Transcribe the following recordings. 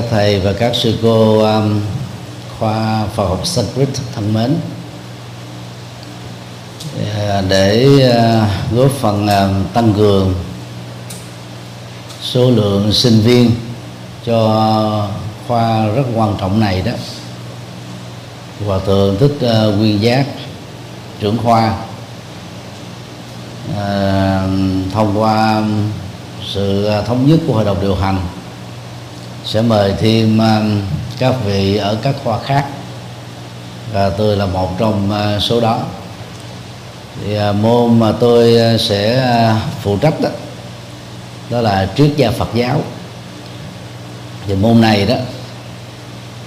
các thầy và các sư cô um, khoa Phật học Sanskrit thân mến. Để uh, góp phần uh, tăng cường số lượng sinh viên cho khoa rất quan trọng này đó. Hòa thượng thích uh, nguyên giác trưởng khoa uh, thông qua sự uh, thống nhất của hội đồng điều hành sẽ mời thêm à, các vị ở các khoa khác. Và tôi là một trong à, số đó. Thì à, môn mà tôi sẽ phụ trách đó đó là triết gia Phật giáo. Thì môn này đó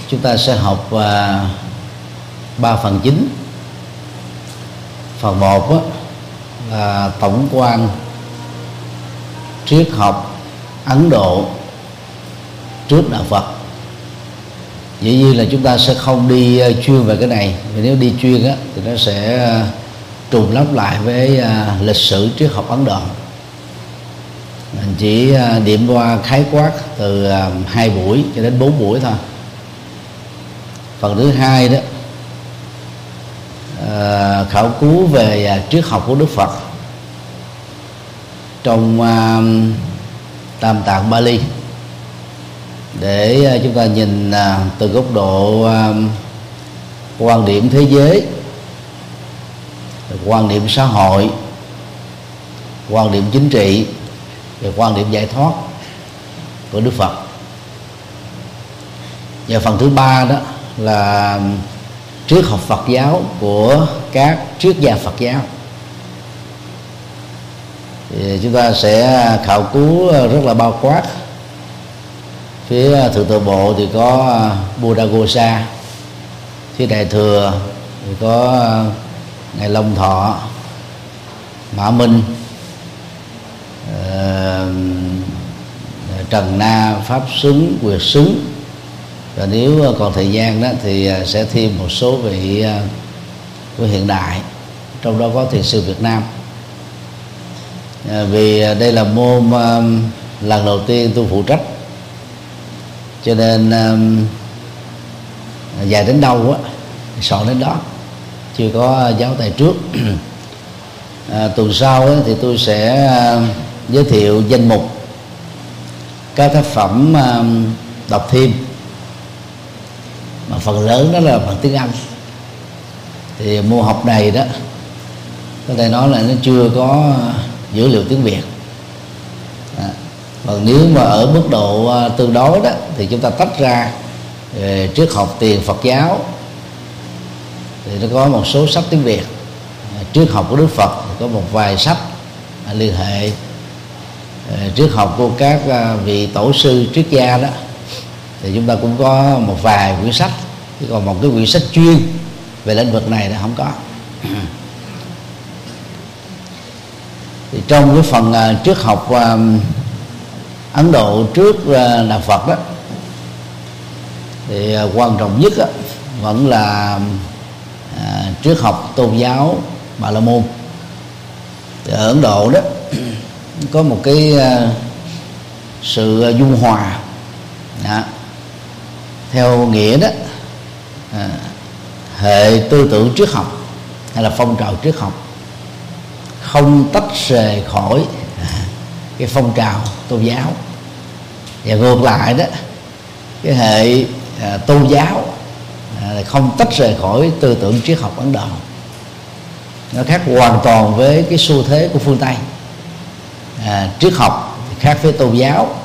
chúng ta sẽ học ba phần chính. Phần một đó, là tổng quan triết học Ấn Độ trước đạo Phật. Dĩ nhiên là chúng ta sẽ không đi ờ, chuyên về cái này. Vì nếu đi chuyên á, thì nó sẽ ờ, trùng lắp lại với ờ, lịch sử triết học Ấn Độ. Mình chỉ điểm qua khái quát từ hai buổi cho đến bốn buổi thôi. Phần thứ hai đó khảo cứu về triết học của Đức Phật trong Tam Tạng Bali để à, chúng ta nhìn à, từ góc độ à, quan điểm thế giới, quan điểm xã hội, quan điểm chính trị và quan điểm giải thoát của Đức Phật. Và phần thứ ba đó là triết học Phật giáo của các triết gia Phật giáo. Thì chúng ta sẽ khảo cứu rất là bao quát phía à, thượng tọa bộ thì có à, Gosa, phía đại thừa thì có à, ngài Long Thọ Mã Minh ờ, Trần Na Pháp Xứng Quyệt Xứng và nếu à, còn thời gian đó thì sẽ thêm một số vị của hiện đại trong đó có thiền sư Việt Nam. Ờ, vì đây là môn lần đầu tiên tôi phụ trách cho nên um, dài đến đâu á soạn đến đó. Chưa có giáo tài trước. À, tuần sau ấy, thì tôi sẽ um, giới thiệu danh mục các tác phẩm um, đọc thêm. Mà phần lớn đó là bằng tiếng Anh. Thì môn học này đó có thể nói là nó chưa có dữ liệu tiếng Việt còn nếu mà ở mức độ à, tương đối đó, thì chúng ta tách ra à, trước học tiền Phật giáo. Thì nó có một số sách tiếng Việt. À, trước học của Đức Phật có một vài sách liên hệ trước học của các vị tổ sư triết gia đó. Thì chúng ta cũng có một vài quyển sách. Chứ còn một cái quyển sách chuyên về lĩnh vực này là không có. Thì trong cái phần trước học Ấn Độ trước à, đạo Phật đó. Thì à, quan trọng nhất đó, vẫn là à, triết học tôn giáo Bà La Môn. Thì ở Ấn Độ đó có một cái à, sự à, dung hòa. Đó. theo nghĩa đó à, hệ tư tưởng triết học hay là phong trào triết học không tách rời khỏi cái phong trào tôn giáo. Và ngược lại đó cái hệ à, tôn giáo à, không tách rời khỏi tư tưởng triết học ấn độ. Nó khác hoàn toàn với cái xu thế của phương tây. À, triết học thì khác với tôn giáo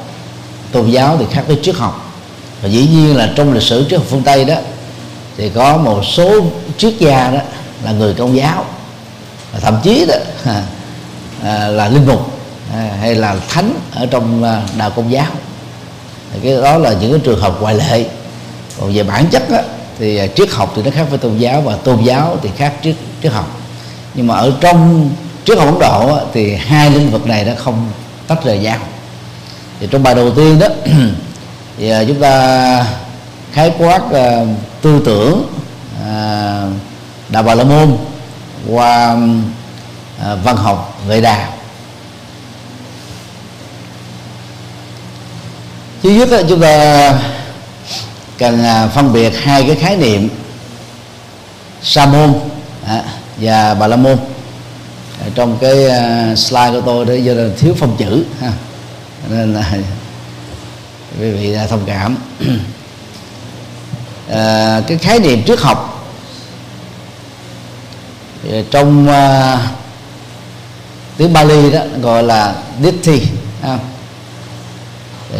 tôn giáo thì khác với triết học. Và dĩ nhiên là trong lịch sử triết học phương tây đó thì có một số triết gia đó là người công giáo. Và thậm chí đó à, là linh mục. À, hay là thánh ở trong à, đạo công giáo. Thì cái đó là những cái trường hợp ngoại lệ. Còn về bản chất đó, thì à, triết học thì nó khác với tôn giáo và tôn giáo thì khác triết triết học. Nhưng mà ở trong triết học ấn độ thì hai lĩnh vực này nó không tách rời nhau. Thì trong bài đầu tiên đó thì chúng ta khái quát uh, tư tưởng uh, đạo bà la môn qua uh, văn học vệ đà. Thứ nhất là chúng ta cần à, phân biệt hai cái khái niệm sa môn à, và bà la môn à, trong cái slide của tôi đó do là thiếu phong chữ ha. Nên là quý vị thông cảm. À, cái khái niệm trước học trong uh, tiếng Bali đó gọi là ditti ha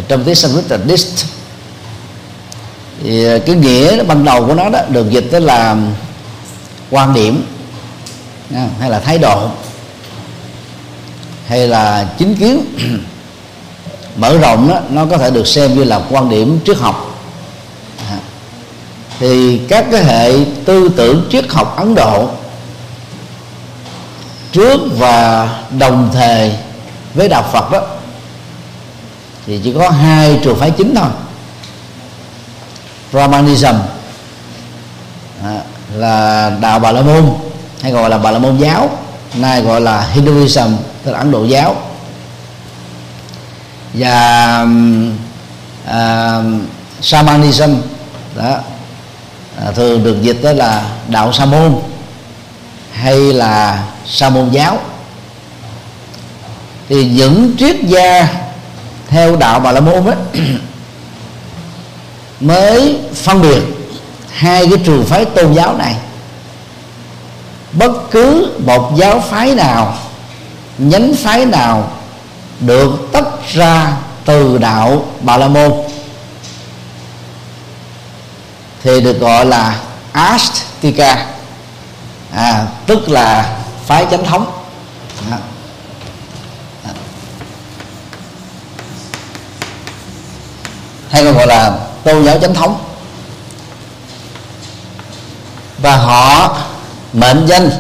trong tiếng Sanskrit là dist thì ờ, cái nghĩa ban đầu của nó đó được dịch tới là quan điểm hay là thái độ hay là chính kiến. Mở rộng đó, nó có thể được xem như là quan điểm triết học. À, thì các cái hệ tư tưởng triết học Ấn Độ trước và đồng thời với đạo Phật đó thì chỉ có hai trường phái chính thôi. Brahmanism à, là đạo Bà La Môn hay gọi là Bà La Môn giáo nay gọi là Hinduism tức là Ấn Độ giáo. Và uh, shamanism đó à, thường được dịch đó là đạo sa môn hay là sa môn giáo. Thì những triết gia theo đạo bà la môn ấy, mới phân biệt hai cái trường phái tôn giáo này bất cứ một giáo phái nào nhánh phái nào được tách ra từ đạo bà la môn thì được gọi là astika à, tức là phái chánh thống à. Hay còn gọi là tôn giáo chánh thống. Và họ mệnh danh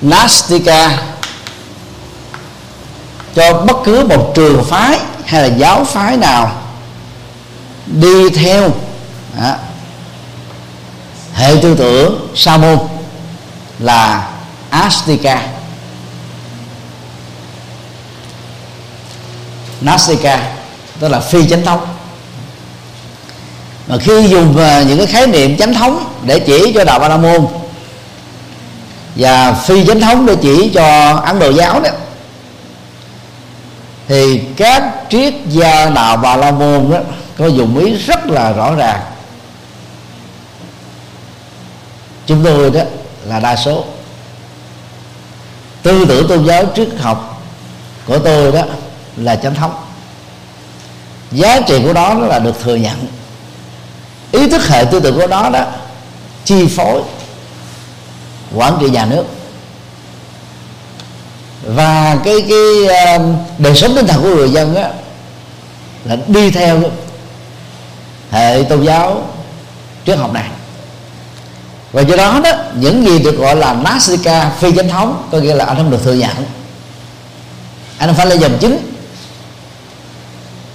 Nastika cho bất cứ một trường phái hay là giáo phái nào đi theo à, hệ tư tưởng sa môn là astika nastika tức là phi chánh thống. Mà khi dùng à, những cái khái niệm chánh thống để chỉ cho đạo ba la môn, và phi chánh thống để chỉ cho ấn độ giáo đó, thì các triết gia đạo bà la môn đó có dùng ý rất là rõ ràng. Chúng tôi đó là đa số. Tư tưởng tôn giáo triết học của tôi đó là chánh thống giá trị của đó là được thừa nhận. Ý thức hệ tư tưởng của nó đó, chi phối, quản trị nhà nước. Và cái cái um, đời sống tinh thần của người dân á, là đi theo hệ tôn giáo triết học này. Và do đó đó, những gì được gọi là Nasika phi chính thống, có nghĩa là anh không được thừa nhận. Anh không phải là dòng chính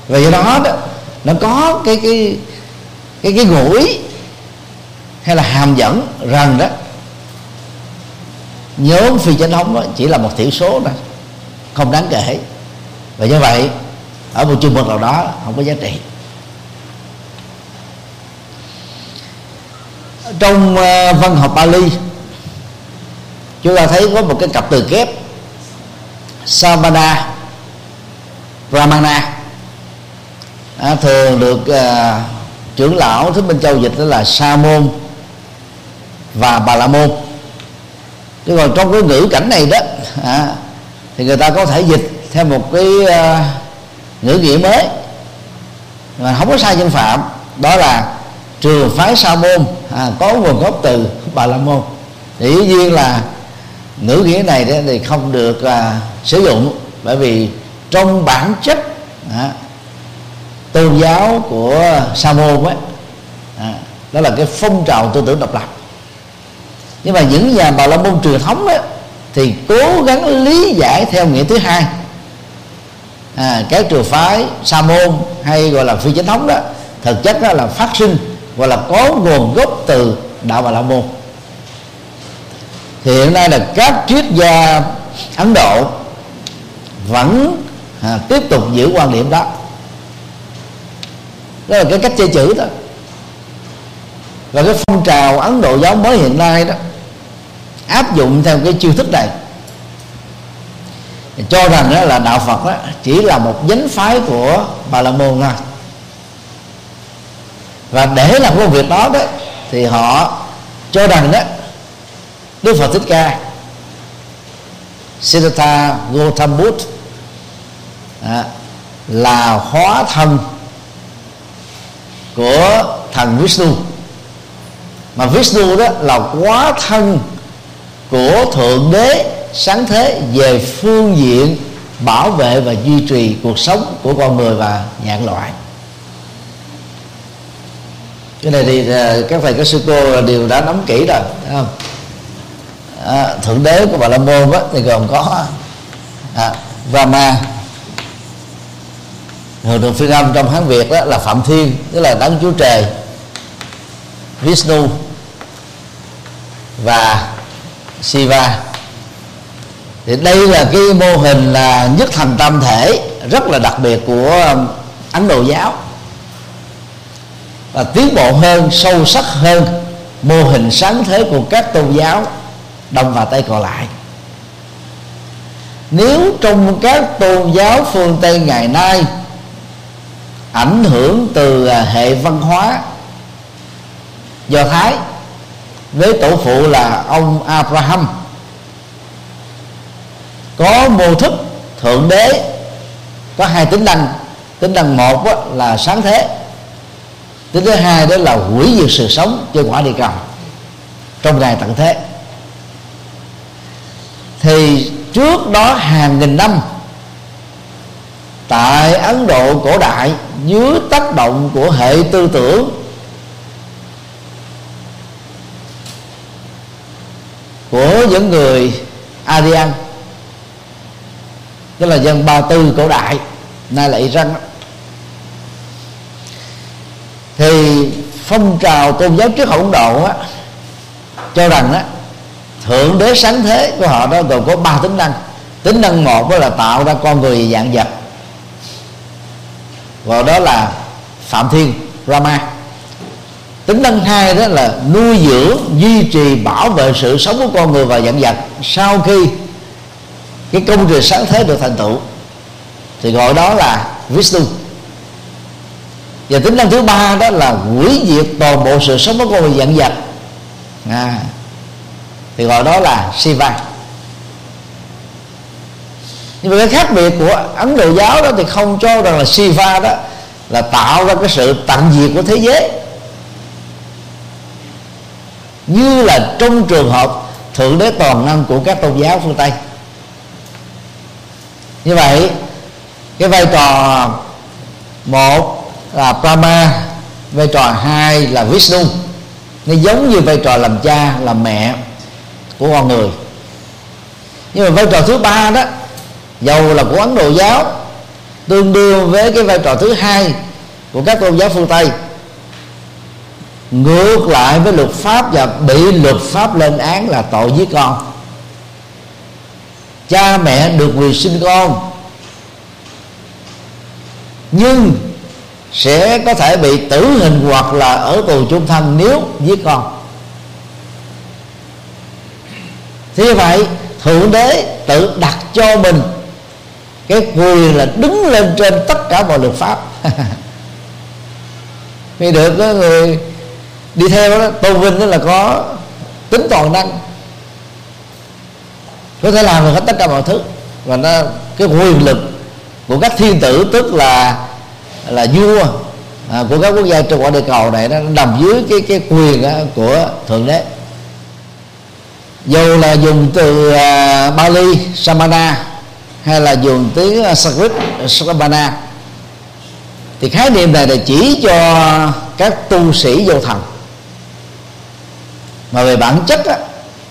và do đó đó, nó có cái cái cái cái gũi hay là hàm dẫn rằng đó, nhóm phi chính thống đó chỉ là một thiểu số thôi, không đáng kể. Và như vậy, ở một trường mực nào đó, không có giá trị. Trong ờ, văn học Bali, chúng ta thấy có một cái cặp từ kép Samana Brahmana à, thường được à, trưởng lão Thích Minh Châu dịch đó là Sa môn và Bà La môn. Chứ còn trong cái ngữ cảnh này đó à, thì người ta có thể dịch theo một cái à, ngữ nghĩa mới mà không có sai nhân phạm. Đó là trường phái sa môn à, có nguồn gốc từ bà la môn. Thì dĩ nhiên là ngữ nghĩa này đó thì không được à, sử dụng bởi vì trong bản chất à, tôn giáo của sa môn ấy à, đó là cái phong trào tư tưởng độc lập. Nhưng mà những nhà bà la môn truyền thống đó, thì cố gắng lý giải theo nghĩa thứ hai. À, các trường phái sa môn hay gọi là phi chính thống đó thực chất đó là phát sinh gọi là có nguồn gốc từ đạo bà la môn. Thì hiện nay là các triết gia ấn độ vẫn à, tiếp tục giữ quan điểm đó đó là cái cách chơi chữ đó. Và cái phong trào, ấn độ giáo mới hiện nay đó, áp dụng theo cái chiêu thức này. Cho rằng đó là đạo Phật đó, chỉ là một nhánh phái của Bà La Môn thôi. Và để làm công việc đó đó, thì họ cho rằng đó, Đức Phật Thích Ca, Siddhartha Gautama Buddha à, là hóa thân của thần Vishnu. Mà Vishnu đó là quá thân của thượng đế sáng thế về phương diện bảo vệ và duy trì cuộc sống của con người và dạng loại. Cái này thì à, các thầy các sư cô đều đã nắm kỹ rồi thấy không? À, thượng đế của bà la môn á, thì gồm có à, Rama thường thường phiên âm trong hán việt đó là phạm thiên, tức là đấng chúa trời, vishnu và Siva thì đây là cái mô hình là nhất thành tâm thể, rất là đặc biệt của um, Ấn Độ giáo. Và tiến bộ hơn, sâu sắc hơn, mô hình sáng thế của các tôn giáo đông và tây còn lại. Nếu trong các tôn giáo phương tây ngày nay ảnh hưởng từ à, hệ văn hóa do thái với tổ phụ là ông abraham. Có mô thức thượng đế, có hai tính năng. Tính năng một là sáng thế. Tính thứ hai đó là hủy diệt sự sống trên quả địa cầu trong ngày tận thế. Thì trước đó hàng nghìn năm tại ấn độ cổ đại dưới tác động của hệ tư tưởng. Của những người Aryan. Tức là dân Ba Tư cổ đại nay là Iran thì phong trào tôn giáo trước Ấn Độ á, cho rằng á, thượng đế sáng thế của họ đó gồm có ba tính năng. Tính năng một đó là tạo ra con người dạng vật gọi đó là phạm thiên rama. Tính năng hai đó là nuôi dưỡng duy trì bảo vệ sự sống của con người và dạng vật sau khi cái công trình sáng thế được thành tựu thì gọi đó là Vishnu. Và tính năng thứ ba đó là hủy diệt toàn bộ sự sống của con người dạng vật à, thì gọi đó là Shiva nhưng mà cái khác biệt của Ấn Độ giáo đó thì không cho rằng là Shiva đó là tạo ra cái sự tận diệt của thế giới. Như là trong trường hợp thượng đế toàn năng của các tôn giáo phương tây. Như vậy, cái vai trò một là Brahma, vai trò hai là Vishnu. Nó giống như vai trò làm cha, làm mẹ của con người. Nhưng mà vai trò thứ ba đó dầu là của ấn độ giáo, tương đương với cái vai trò thứ hai của các tôn giáo phương tây. Ngược lại với luật pháp và bị luật pháp lên án là tội giết con. Cha mẹ được quyền sinh con, nhưng sẽ có thể bị tử hình hoặc là ở tù chung thân nếu giết con. Thế vậy, thượng đế tự đặt cho mình cái quyền là đứng lên trên tất cả mọi luật pháp. Vì được đó, người đi theo đó tôn vinh đó là có tính toàn năng. Có thể làm được hết tất cả mọi thứ. Và nó cái quyền lực của các thiên tử tức là là vua à, của các quốc gia trên quả địa cầu này nó nằm dưới cái cái quyền đó của thượng đế. Dù là dùng từ uh, Bali Samana hay là dùng tiếng ờ, Sanskrit ờ, Samana thì khái niệm này là chỉ cho các tu sĩ vô thần. Mà về bản chất á,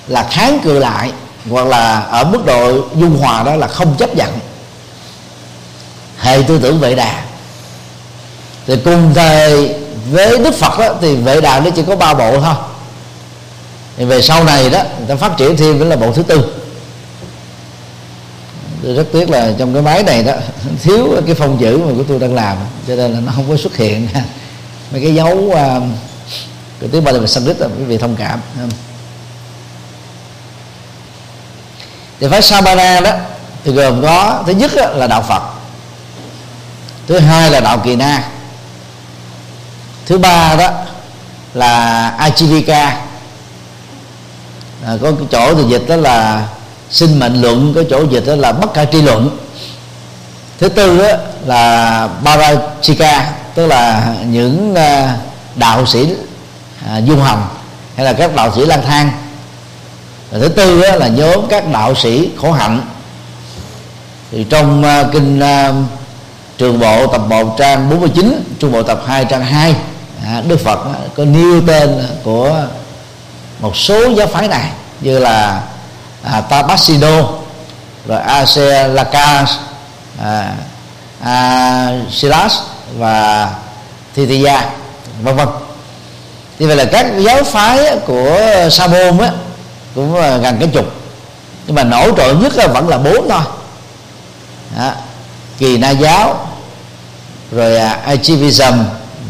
là kháng cự lại hoặc là ở mức độ dung hòa đó là không chấp nhận. Hệ tư tưởng vệ đà. Thì cùng thời với đức phật đó, thì vệ đà nó chỉ có ba bộ thôi. Thì về sau này đó người ta phát triển thêm đó là bộ thứ tư tôi rất tiếc là trong cái máy này đó thiếu cái phong chữ mà của tôi đang làm cho nên là nó không có xuất hiện. Mấy cái dấu uh, cái tiếng ba là Sanskrit là quý vị thông cảm thì phái sabana đó thì gồm có thứ nhất là đạo Phật thứ hai là đạo Kỳ Na thứ ba đó là Ajivika à, có cái chỗ thì dịch đó là sinh mệnh luận có chỗ dịch đó là bất khả tri luận. Thứ tư đó là Parachika, tức là những à, đạo sĩ à, du hành hay là các đạo sĩ lang thang. Và thứ tư đó là nhóm các đạo sĩ khổ hạnh. Thì trong à, kinh trường bộ tập 1 trang 49 trung bộ tập 2 trang 2 Đức Phật có nêu tên của một số giáo phái này, như là à, Tabasino rồi Aselaka à, à, Silas và Thitiya vân vân. Thì vậy là các giáo phái của sa môn á cũng gần cái chục nhưng mà nổi trội nhất là vẫn là bốn thôi. À, kỳ na giáo rồi uh, Achivism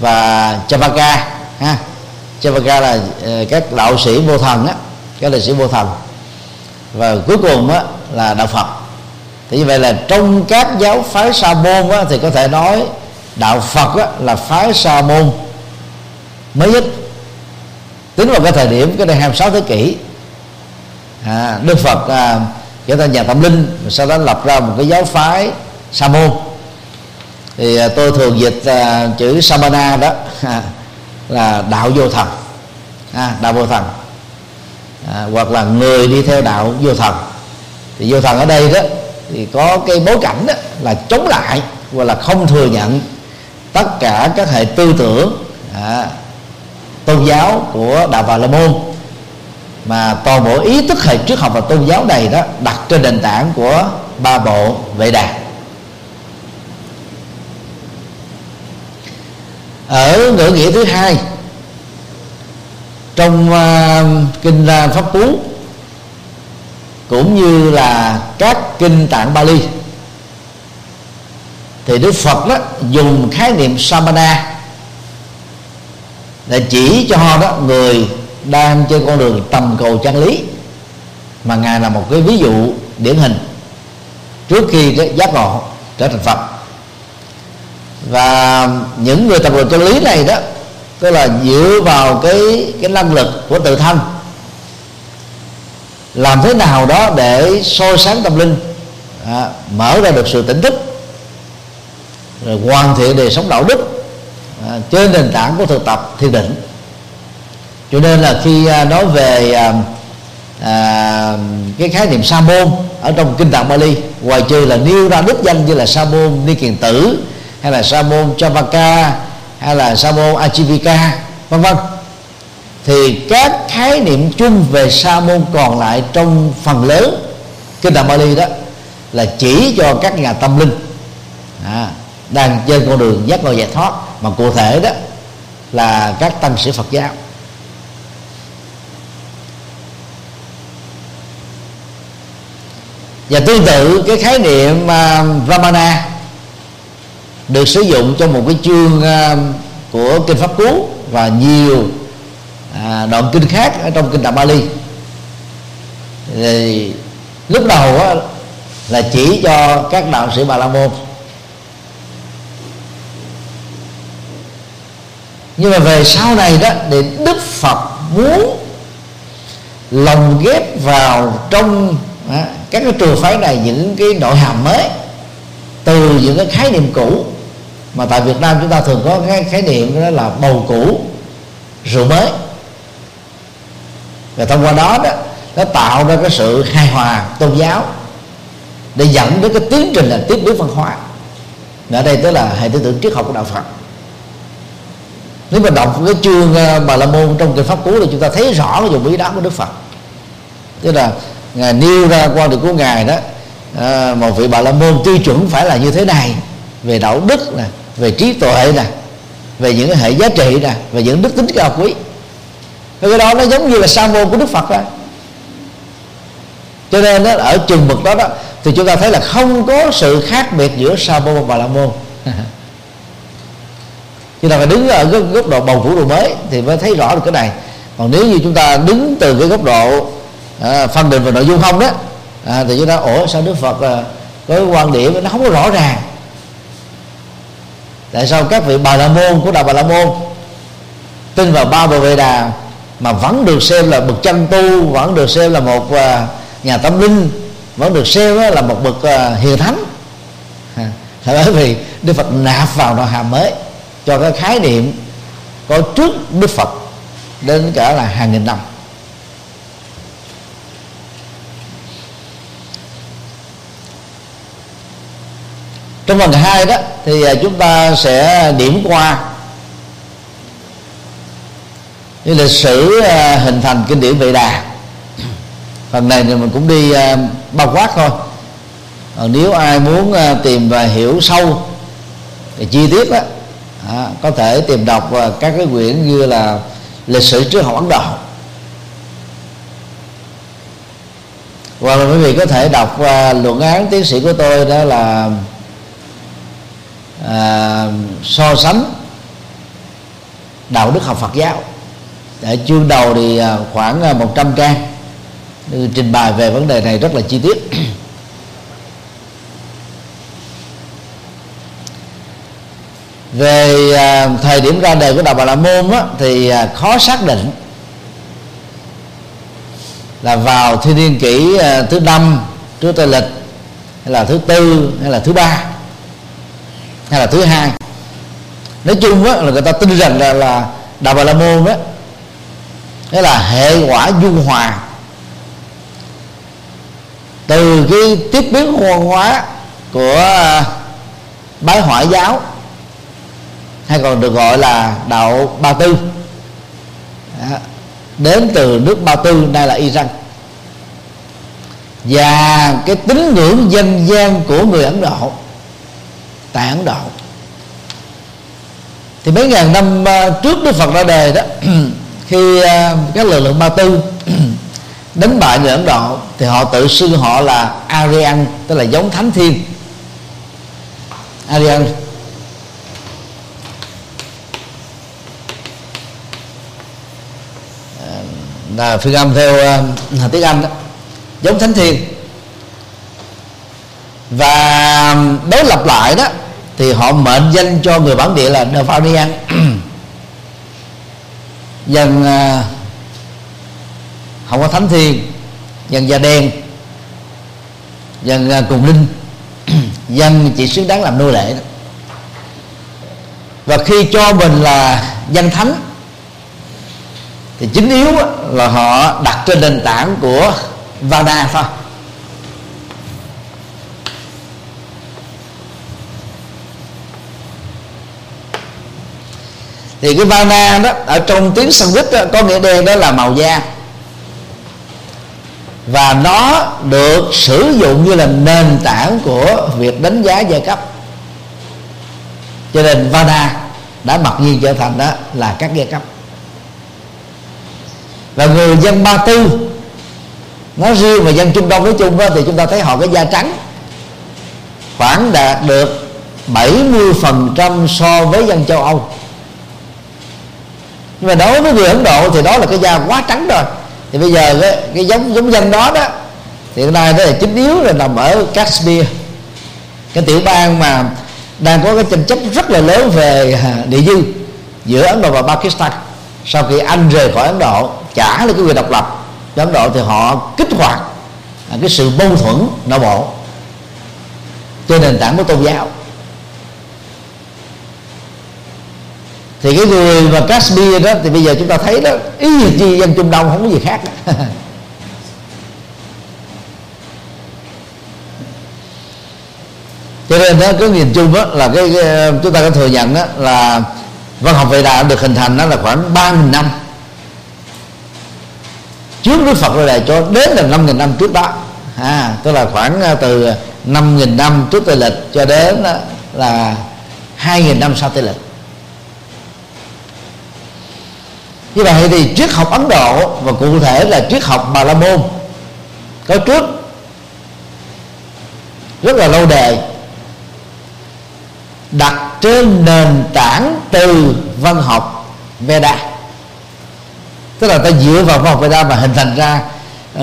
và Chavaka ha. Chavaka là à, các đạo sĩ vô thần á các đạo sĩ vô thần và cuối cùng á, là đạo Phật. Thì như vậy là trong các giáo phái sa môn á, thì có thể nói đạo Phật á, là phái sa môn mới nhất. Tính vào cái thời điểm cái đây 26 thế kỷ. À, Đức Phật à, trở thành nhà tâm linh sau đó lập ra một cái giáo phái sa môn. Thì à, tôi thường dịch à, chữ samana đó à, là đạo vô thần. À, đạo vô thần à, hoặc là người đi theo đạo vô thần. Thì vô thần ở đây đó thì có cái bối cảnh đó là chống lại hoặc là không thừa nhận tất cả các hệ tư tưởng à, tôn giáo của đạo bà la môn. Mà toàn bộ ý thức hệ triết học và tôn giáo này đó đặt trên nền tảng của ba bộ vệ đà. Ở ngữ nghĩa thứ hai trong uh, kinh uh, pháp cú cũng như là các kinh tạng Bali. Thì Đức Phật đó dùng khái niệm samana để chỉ cho đó người đang trên con đường tầm cầu chân lý mà ngài là một cái ví dụ điển hình trước khi cái giác ngộ trở thành Phật. Và những người tầm cầu chân lý này đó tức là dựa vào cái cái năng lực của tự thân. Làm thế nào đó để soi sáng tâm linh. À, mở ra được sự tỉnh thức. Rồi hoàn thiện đời sống đạo đức. À, trên nền tảng của thực tập thiền định. Cho nên là khi à, nói về à, à, cái khái niệm sa môn ở trong kinh tạng Bali ngoài trừ là nêu ra đức danh như là sa môn ni kiền tử hay là sa môn chavaka hay là sa môn ajivika vân vân. Thì các khái niệm chung về sa môn còn lại trong phần lớn kinh tạng Bali đó là chỉ cho các nhà tâm linh. À, đang trên con đường giác ngộ giải thoát. Mà cụ thể đó là các tăng sĩ Phật giáo. Và tương tự cái khái niệm uh, Ramana được sử dụng trong một cái chương à, của kinh pháp cú và nhiều à, đoạn kinh khác ở trong kinh tạng Bali. Thì lúc đầu á, là chỉ cho các đạo sĩ Bà La Môn. Nhưng mà về sau này đó thì Đức Phật muốn lồng ghép vào trong à, các cái trường phái này những cái nội hàm mới từ những cái khái niệm cũ mà tại Việt Nam chúng ta thường có cái khái niệm đó là bầu cũ rượu mới. Và thông qua đó đó nó tạo ra cái sự hài hòa tôn giáo để dẫn đến cái tiến trình là tiếp bước văn hóa. Ở đây tức là hệ tư tưởng triết học của đạo Phật. Nếu mà đọc cái chương ờ, bà la môn trong kinh pháp cú thì chúng ta thấy rõ cái dụng ý đó của đức phật. Tức là ngài nêu ra quan điểm của ngài đó à, một vị bà la môn tiêu chuẩn phải là như thế này về đạo đức này về trí tuệ nè về những cái hệ giá trị nè về những đức tính cao quý. Cái đó nó giống như là sa môn của đức phật đó cho nên đó, ở trường mực đó đó thì chúng ta thấy là không có sự khác biệt giữa sa môn và la môn. Chúng ta phải đứng ở cái góc độ bầu vũ đồ mới thì mới thấy rõ được cái này. Còn nếu như chúng ta đứng từ cái góc độ à, phân định về nội dung không đó à, thì chúng ta ủa sao đức phật à, có cái quan điểm nó không có rõ ràng tại sao các vị bà la môn của đạo bà la môn tin vào ba bồ vệ đà mà vẫn được xem là bậc chân tu vẫn được xem là một à, nhà tâm linh vẫn được xem là một bậc à, hiền thánh? À, bởi vì đức phật nạp vào nội hàm mới cho cái khái niệm có trước đức phật đến cả là hàng nghìn năm. Trong phần hai đó thì à, chúng ta sẽ điểm qua như lịch sử à, hình thành kinh điển Vệ Đà. Phần này thì mình cũng đi à, bao quát thôi. Còn nếu ai muốn tìm và hiểu sâu thì chi tiết đó à, có thể tìm đọc các cái quyển như là lịch sử trước học Ấn Độ. Hoặc là quý vị có thể đọc luận án tiến sĩ của tôi đó là à, so sánh đạo đức học Phật giáo. Ở chương đầu thì ờ, khoảng ờ, 100 trang. Trình bày về vấn đề này rất là chi tiết. Về thời điểm ra đời của đạo Bà La Môn á, thì khó xác định là vào thiên niên kỷ thứ năm trước tây lịch hay là thứ tư hay là thứ ba hay là thứ hai. Nói chung á, là người ta tin rằng là, là đạo bà la môn đó nghĩa là hệ quả du hòa. Từ cái tiếp biến văn hóa của à, bái hỏa giáo hay còn được gọi là đạo ba tư. Đến từ nước ba tư nay là iran. Và cái tín ngưỡng dân gian của người ấn độ tại ấn độ thì mấy ngàn năm à, trước đức phật ra đề đó khi à, các lực lượng ba tư đánh bại người ấn độ thì họ tự xưng họ là aryan tức là giống thánh thiên. Aryan. À, là phiên âm theo uh, tiếng anh đó. Giống thánh thiên. Và đối lập lại đó thì họ mệnh danh cho người bản địa là Devanian dân à, không có thánh thiên dân da đen. Dân à, cùng linh. Dân chỉ xứng đáng làm nô lệ đó. và khi cho mình là dân thánh, thì chính yếu là họ đặt trên nền tảng của Vada thôi. Thì cái vana đó ở trong tiếng Sanskrit đó, có nghĩa đen đó là màu da. Và nó được sử dụng như là nền tảng của việc đánh giá giai cấp. Cho nên vana đã mặc nhiên trở thành đó là các giai cấp. Và người dân ba tư nói riêng và dân trung đông nói chung đó, thì chúng ta thấy họ cái da trắng khoảng đạt được 70% so với dân châu Âu nhưng mà đối với người ấn độ thì đó là cái da quá trắng rồi. Thì bây giờ cái, cái giống giống dân đó đó hiện nay đó là chính yếu là nằm ở Kashmir. Cái tiểu bang mà đang có cái tranh chấp rất là lớn về à, địa dư giữa Ấn Độ và Pakistan. Sau khi Anh rời khỏi Ấn Độ trả lại cái quyền độc lập cho Ấn Độ thì họ kích hoạt à, cái sự mâu thuẫn nội bộ. Trên nền tảng của tôn giáo. Thì cái người mà Kashmir đó thì bây giờ chúng ta thấy đó ý gì chi dân Trung Đông không có gì khác. Cho nên đó cái nhìn chung đó là cái, cái chúng ta có thừa nhận đó là văn học Vệ Đà được hình thành đó là khoảng ba nghìn năm. Trước Đức Phật ra đời cho đến là năm nghìn năm trước đó. À, tức là khoảng à, từ năm nghìn năm trước tây lịch cho đến à, là 2.000 năm sau tây lịch. Như vậy thì triết học Ấn Độ và cụ thể là triết học Bà La Môn có trước. Rất là lâu đời. Đặt trên nền tảng từ văn học Veda. Tức là ta dựa vào văn học Veda mà hình thành ra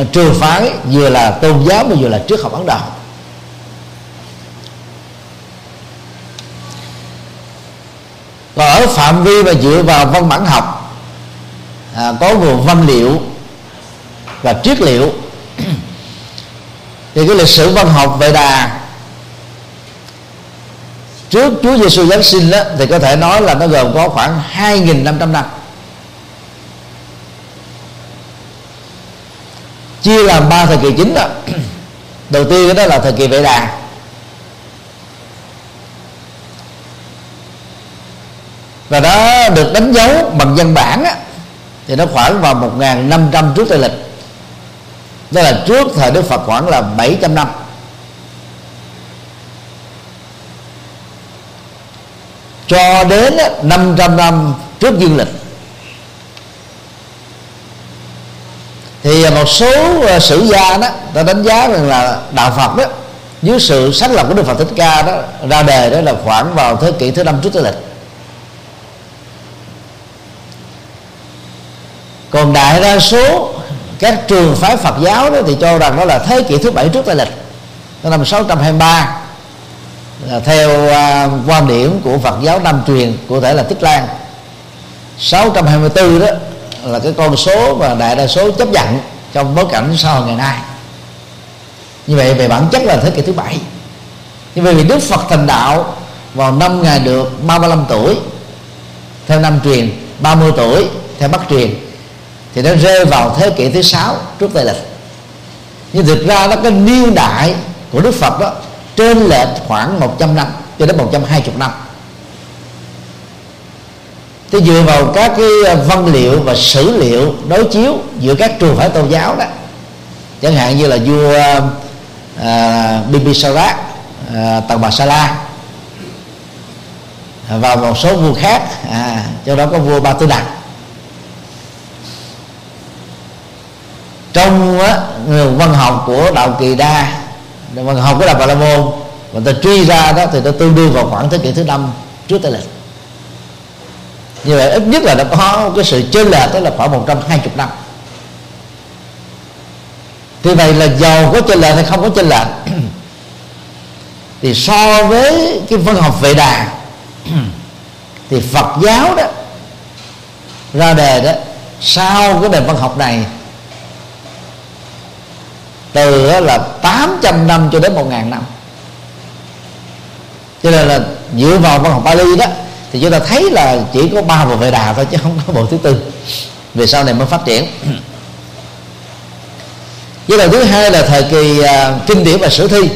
uh, trường phái vừa là tôn giáo mà vừa là triết học Ấn Độ. Còn ở phạm vi mà dựa vào văn bản học à, có nguồn văn liệu và triết liệu. Thì cái lịch sử văn học vệ đà trước Chúa Giêsu Giáng sinh đó, thì có thể nói là nó gồm có khoảng 2.500 năm chia làm ba thời kỳ chính đó. Đầu tiên đó là thời kỳ vệ đà. Và đó được đánh dấu bằng văn bản á, thì nó khoảng vào 1.500 trước tây lịch. Đó là trước thời Đức Phật khoảng là 700 năm. Cho đến 500 năm trước dương lịch. Thì một số ờ, sử gia đó, ta đánh giá rằng là đạo Phật đó, dưới sự sáng lập của Đức Phật Thích Ca đó, ra đề đó là khoảng vào thế kỷ thứ năm trước tây lịch. Còn đại đa số các trường phái Phật giáo đó thì cho rằng đó là thế kỷ thứ bảy trước tây lịch năm 623 là theo uh, quan điểm của Phật giáo Nam truyền cụ thể là Tích Lan. 624 đó là cái con số mà đại đa số chấp nhận trong bối cảnh xã hội ngày nay. Như vậy về bản chất là thế kỷ thứ bảy. Như vậy vì Đức Phật thành đạo vào năm ngày được 35 tuổi theo năm truyền 30 tuổi theo Bắc truyền thì nó rơi vào thế kỷ thứ sáu trước tây lịch. Nhưng thực ra nó cái niên đại của Đức Phật đó trên lệch khoảng 100 năm cho đến 120 năm. Thì dựa vào các cái ờ, văn liệu và sử liệu đối chiếu giữa các trường phái tôn giáo đó chẳng hạn như là vua ờ, à, Bimbisara à, ờ, Tần Bà Sa La và một số vua khác à, trong đó có vua Ba Tư Đạt. Trong á, văn học của đạo kỳ đa văn học của đạo bà la môn mà ta truy ra đó thì nó tương đương vào khoảng thế kỷ thứ năm trước tây lịch. Như vậy ít nhất là nó có cái sự chênh lệch đó là khoảng 120 năm. Thì vậy là giàu có chênh lệch hay không có chênh lệch? Thì so với cái văn học vệ đà thì Phật giáo đó ra đề đó sau cái nền văn học này từ là 800 năm cho đến 1.000 năm. Cho nên là dựa vào văn học Bali đó thì chúng ta thấy là chỉ có ba bộ vệ đà thôi chứ không có bộ thứ tư. Về sau này mới phát triển. Với đoạn thứ hai là thời kỳ uh, kinh điển và sử thi.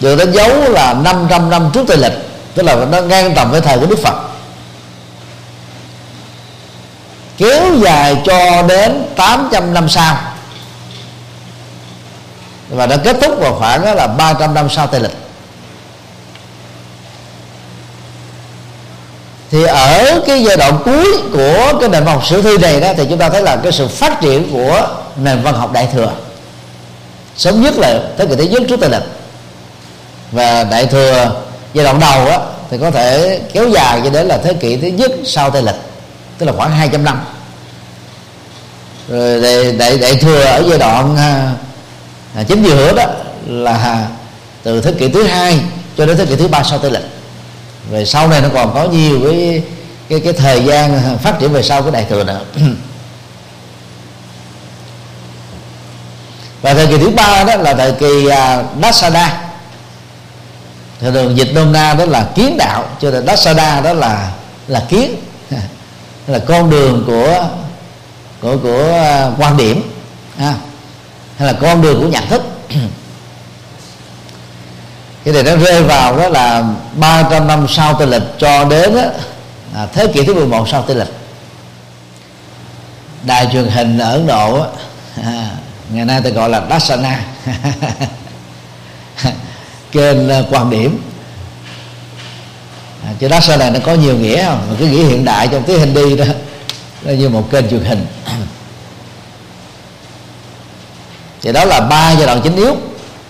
Được đánh dấu là 500 năm trước tây lịch tức là nó ngang tầm với thời của Đức Phật. Kéo dài cho đến 800 năm sau và đã kết thúc vào khoảng đó là 300 năm sau tây lịch. Thì ở cái giai đoạn cuối của cái nền văn học sử thi này đó thì chúng ta thấy là cái sự phát triển của nền văn học đại thừa sớm nhất là thế kỷ thứ nhất trước tây lịch. Và đại thừa giai đoạn đầu đó, thì có thể kéo dài cho đến là thế kỷ thứ nhất sau tây lịch tức là khoảng 200 năm. Rồi đại, đại, đại thừa ở giai đoạn à, à, à, chính giữa đó là từ thế kỷ thứ hai cho đến thế kỷ thứ ba sau tây lịch. Về sau này nó còn có nhiều cái cái cái thời gian phát triển về sau cái đại thừa nữa và thời kỳ thứ ba đó là thời kỳ à, Dasada. Thường thường dịch nôm na đó là kiến đạo cho nên Dasada đó là là kiến. Là con đường của của của à, quan điểm. À, hay là con đường của nhận thức. Cái này nó rơi vào đó là 300 năm sau tây lịch cho đến đó, à, thế kỷ thứ 11 sau tây lịch. Đài truyền hình ở Ấn Độ à, ngày nay ta gọi là Dasana. Kênh à, quan điểm. À, chứ Dasana này nó có nhiều nghĩa không? Mà cái nghĩa hiện đại trong tiếng Hindi đó nó như một kênh truyền hình. Thì đó là ba giai đoạn chính yếu.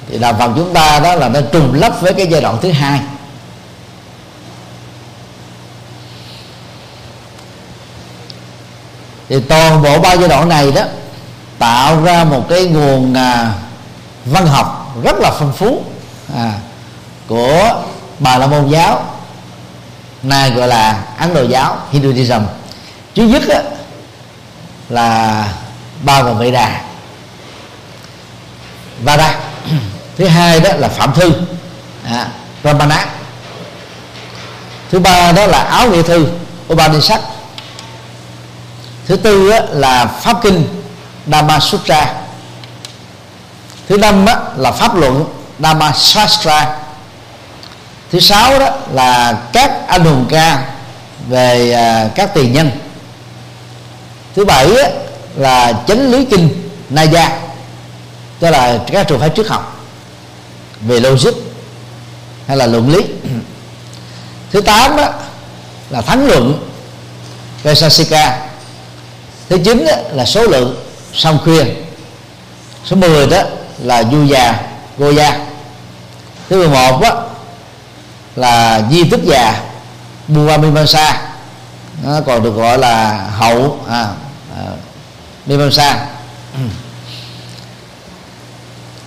Thì đạo Phật chúng ta đó là nó trùng lắp với cái giai đoạn thứ hai. Thì toàn bộ ba giai đoạn này đó tạo ra một cái nguồn à, văn học rất là phong phú à, của bà la môn giáo này gọi là ấn độ giáo hinduism. Chứ nhất á, là ba gồm đà. Vada thứ hai đó là phạm thư. À, Ramana thứ ba đó là áo nghĩa thư Upanishad. Thứ tư đó là pháp kinh Dhamma Sutra thứ năm đó là pháp luận Dhamma Shastra thứ sáu đó là các anh hùng ca về à, các tiền nhân. Thứ bảy là chánh lý kinh Naya tức là các trường phái triết học về logic hay là luận lý. Thứ tám đó là thắng luận Vesasika thứ chín đó là số lượng song khuyên. Số 10 đó là du già goya thứ 11 đó là di tích già bua Mimamsa nó còn được gọi là hậu à, à, Mimamsa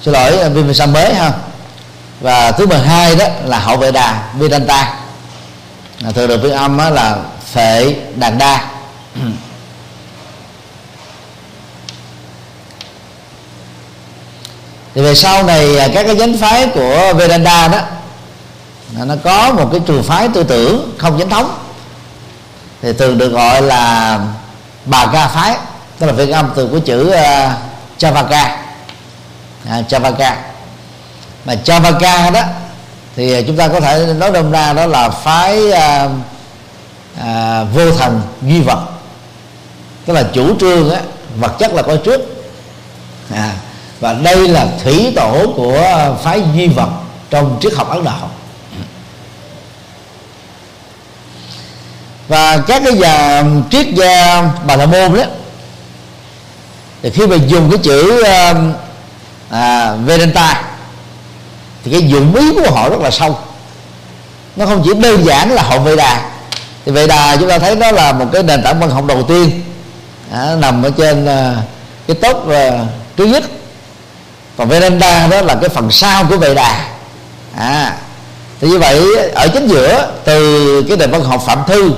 xin lỗi Mimamsa mới ha. Và thứ 12 đó là hậu vệ đà Vedanta. À, thường được phiên âm đó là phệ đàn đa. Thì về sau này à, các cái chánh phái của Vedanta đó nó có một cái trường phái tư tưởng không chính thống. Thì thường được gọi là bà ca phái tức là phiên âm từ của chữ uh, Chavaka à, Chavaka. Mà Chavaka đó thì chúng ta có thể nói đông ra đó là phái à, à, vô thần duy vật. Tức là chủ trương á, vật chất là có trước. À, và đây là thủy tổ của phái duy vật trong triết học ấn độ. Và các cái nhà triết gia bà la môn đó thì khi mà dùng cái chữ à, à, Vedanta thì cái dụng ý của họ rất là sâu. Nó không chỉ đơn giản là họ Veda thì Veda chúng ta thấy đó là một cái nền tảng văn học đầu tiên à, nằm ở trên à, cái tốt à, thứ nhất. Còn Vedanta đó là cái phần sau của Veda à thì như vậy ở chính giữa từ cái nền văn học phạm thư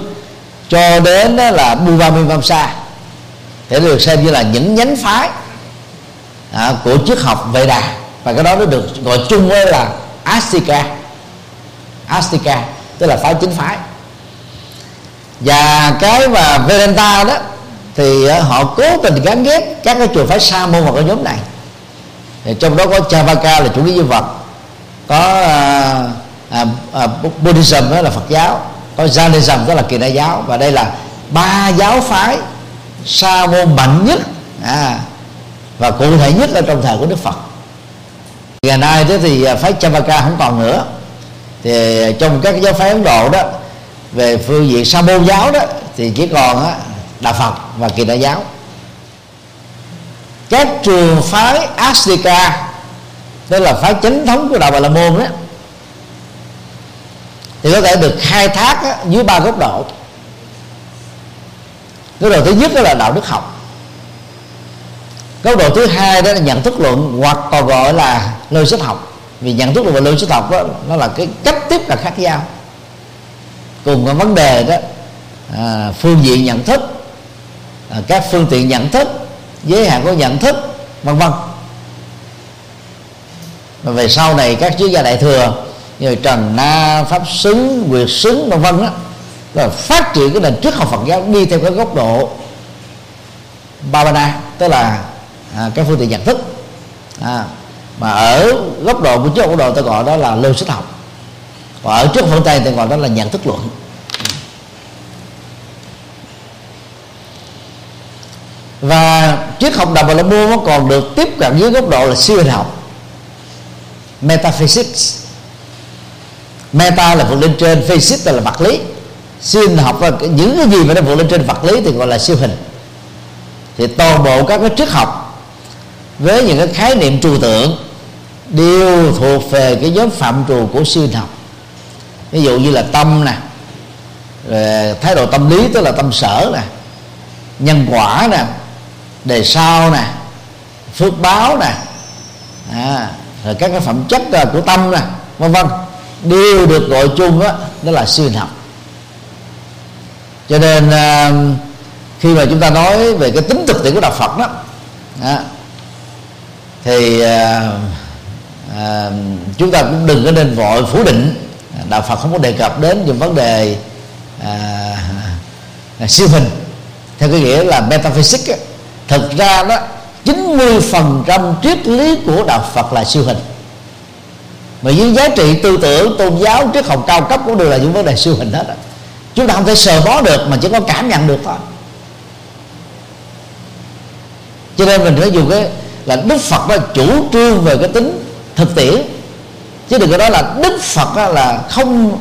cho đến đó là Buvamimamsa để được xem như là những nhánh phái à, của triết học Vệ Đà và cái đó nó được gọi chung với là Astika. Astika tức là phái chính phái. Và cái mà Vedanta đó thì ờ, họ cố tình gắn ghép các cái trường phái sa môn vào cái nhóm này. Thì trong đó có Chavaka là chủ nghĩa duy vật có à, à, à, Buddhism đó là Phật giáo có Jainism đó là Kỳ đại giáo và đây là ba giáo phái sa môn mạnh nhất. À, và cụ thể nhất là trong thời của Đức Phật. Ngày nay thế thì à, phái Chavaka không còn nữa. Thì trong các giáo phái Ấn Độ đó về phương diện sa môn giáo đó thì chỉ còn á, đạo Phật và Kỳ đại giáo. Các trường phái Astika tức là phái chính thống của đạo Bà La Môn đó thì có thể được khai thác á, dưới ba góc độ. Góc độ thứ nhất đó là đạo đức học góc độ thứ hai đó là nhận thức luận hoặc còn gọi là logic học. Vì nhận thức luận và logic học đó nó là cái cách tiếp cận khác nhau. Cùng cái vấn đề đó à, phương diện nhận thức à, các phương tiện nhận thức giới hạn của nhận thức vân vân. Và về sau này các chuyên gia đại thừa như trần na pháp xứng nguyệt xứng vân vân đó là phát triển cái nền triết học Phật giáo đi theo cái góc độ babana tức là à, cái phương tiện nhận thức. À, mà ở góc độ của trước góc độ tôi gọi đó là logic học. Và ở trước phương tây tôi gọi đó là nhận thức luận. Và triết học đạo Bà La Môn nó còn được tiếp cận dưới góc độ là siêu hình học. Metaphysics. Meta là vượt lên trên physics là vật lý. Siêu hình học là những cái gì mà nó vượt lên trên vật lý thì gọi là siêu hình. Thì toàn bộ các cái triết học với những cái khái niệm trừu tượng đều thuộc về cái nhóm phạm trù của siêu học ví dụ như là tâm nè thái độ tâm lý tức là tâm sở nè nhân quả nè đề sau nè phước báo nè à, rồi các cái phẩm chất à, của tâm nè vân vân đều được gọi chung đó, đó là siêu học cho nên à, khi mà chúng ta nói về cái tính thực tiễn của đạo Phật đó, đó thì à, à, chúng ta cũng đừng có nên vội phủ định đạo Phật không có đề cập đến những vấn đề à, à, siêu hình theo cái nghĩa là metaphysics ấy. thực ra đó 90% triết lý của đạo Phật là siêu hình mà những giá trị tư tưởng tôn giáo triết học cao cấp cũng đều là những vấn đề siêu hình hết đó. chúng ta không thể sờ bó được mà chỉ có cảm nhận được thôi cho nên mình phải dùng cái là đức phật đó chủ trương về cái tính thực tiễn. Chứ đừng có nói là đức phật là không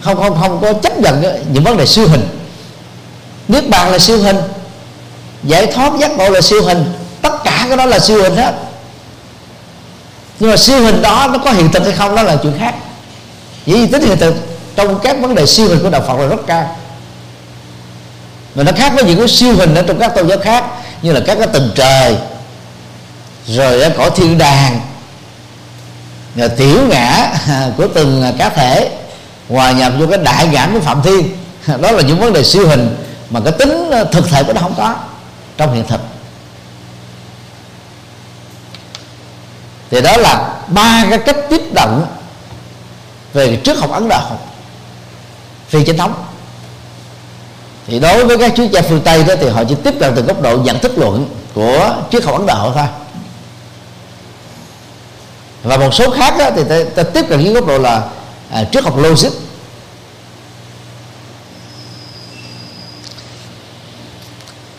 không không không có chấp nhận những vấn đề siêu hình. Niết bàn là siêu hình, giải thoát giác ngộ là siêu hình, tất cả cái đó là siêu hình hết. Nhưng mà siêu hình đó nó có hiện thực hay không đó là chuyện khác. Vì tính hiện thực trong các vấn đề siêu hình của đạo Phật là rất cao. Mà nó khác với những cái siêu hình ở trong các tôn giáo khác, như là các cái tầng trời rồi cõi thiên đàng. Rồi tiểu ngã của từng cá thể hòa nhập vô cái đại ngã của phạm thiên. Đó là những vấn đề siêu hình mà cái tính thực thể của nó không có trong hiện thực. Thì đó là ba cái cách tiếp cận về trước học ấn độ, phi chính thống. Thì đối với các triết gia phương tây đó thì họ chỉ tiếp cận từ góc độ nhận thức luận của triết học ấn độ thôi và một số khác đó, thì ta, ta tiếp cận dưới góc độ là à, triết học logic.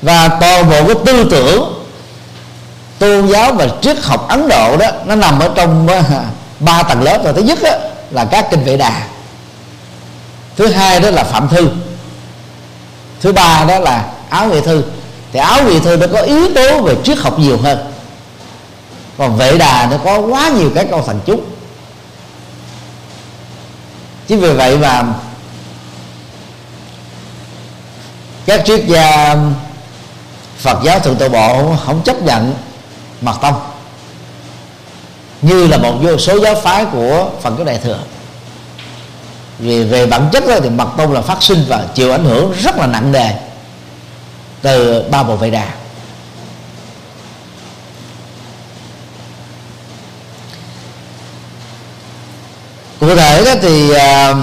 Và toàn bộ cái tư tưởng tôn giáo và triết học ấn độ đó nó nằm ở trong à, ba tầng lớp. Rồi thứ nhất đó, là các kinh vệ đà. Thứ hai đó là phạm thư. Thứ ba đó là áo nghệ thư. Thì áo nghệ thư nó có yếu tố về triết học nhiều hơn còn vệ đà nó có quá nhiều cái câu thần chú chính vì vậy mà các triết gia Phật giáo thượng tọa bộ không chấp nhận mật tông như là một số giáo phái của phần cái đại thừa. Vì về bản chất đó, thì mật tông là phát sinh và chịu ảnh hưởng rất là nặng nề từ ba bộ vệ đà. Cụ thể đó thì à,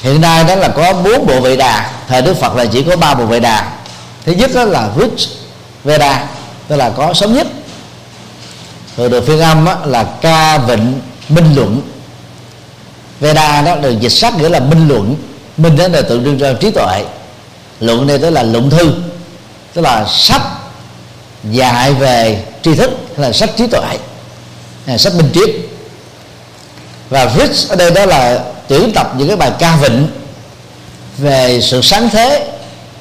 hiện nay đó là có bốn bộ vệ đà. Thời đức phật là chỉ có ba bộ vệ đà. Thứ nhất đó là rich veda, tức là có sớm nhất. Rồi được phiên âm là ca vịnh minh luận. Veda đó được dịch sắc nghĩa là minh luận. Minh đó là tượng trưng cho trí tuệ. Luận đây tức là luận thư, tức là sách dạy về tri thức là sách trí tuệ là sách minh triết và rich ở đây đó là tuyển tập những cái bài ca vịnh về sự sáng thế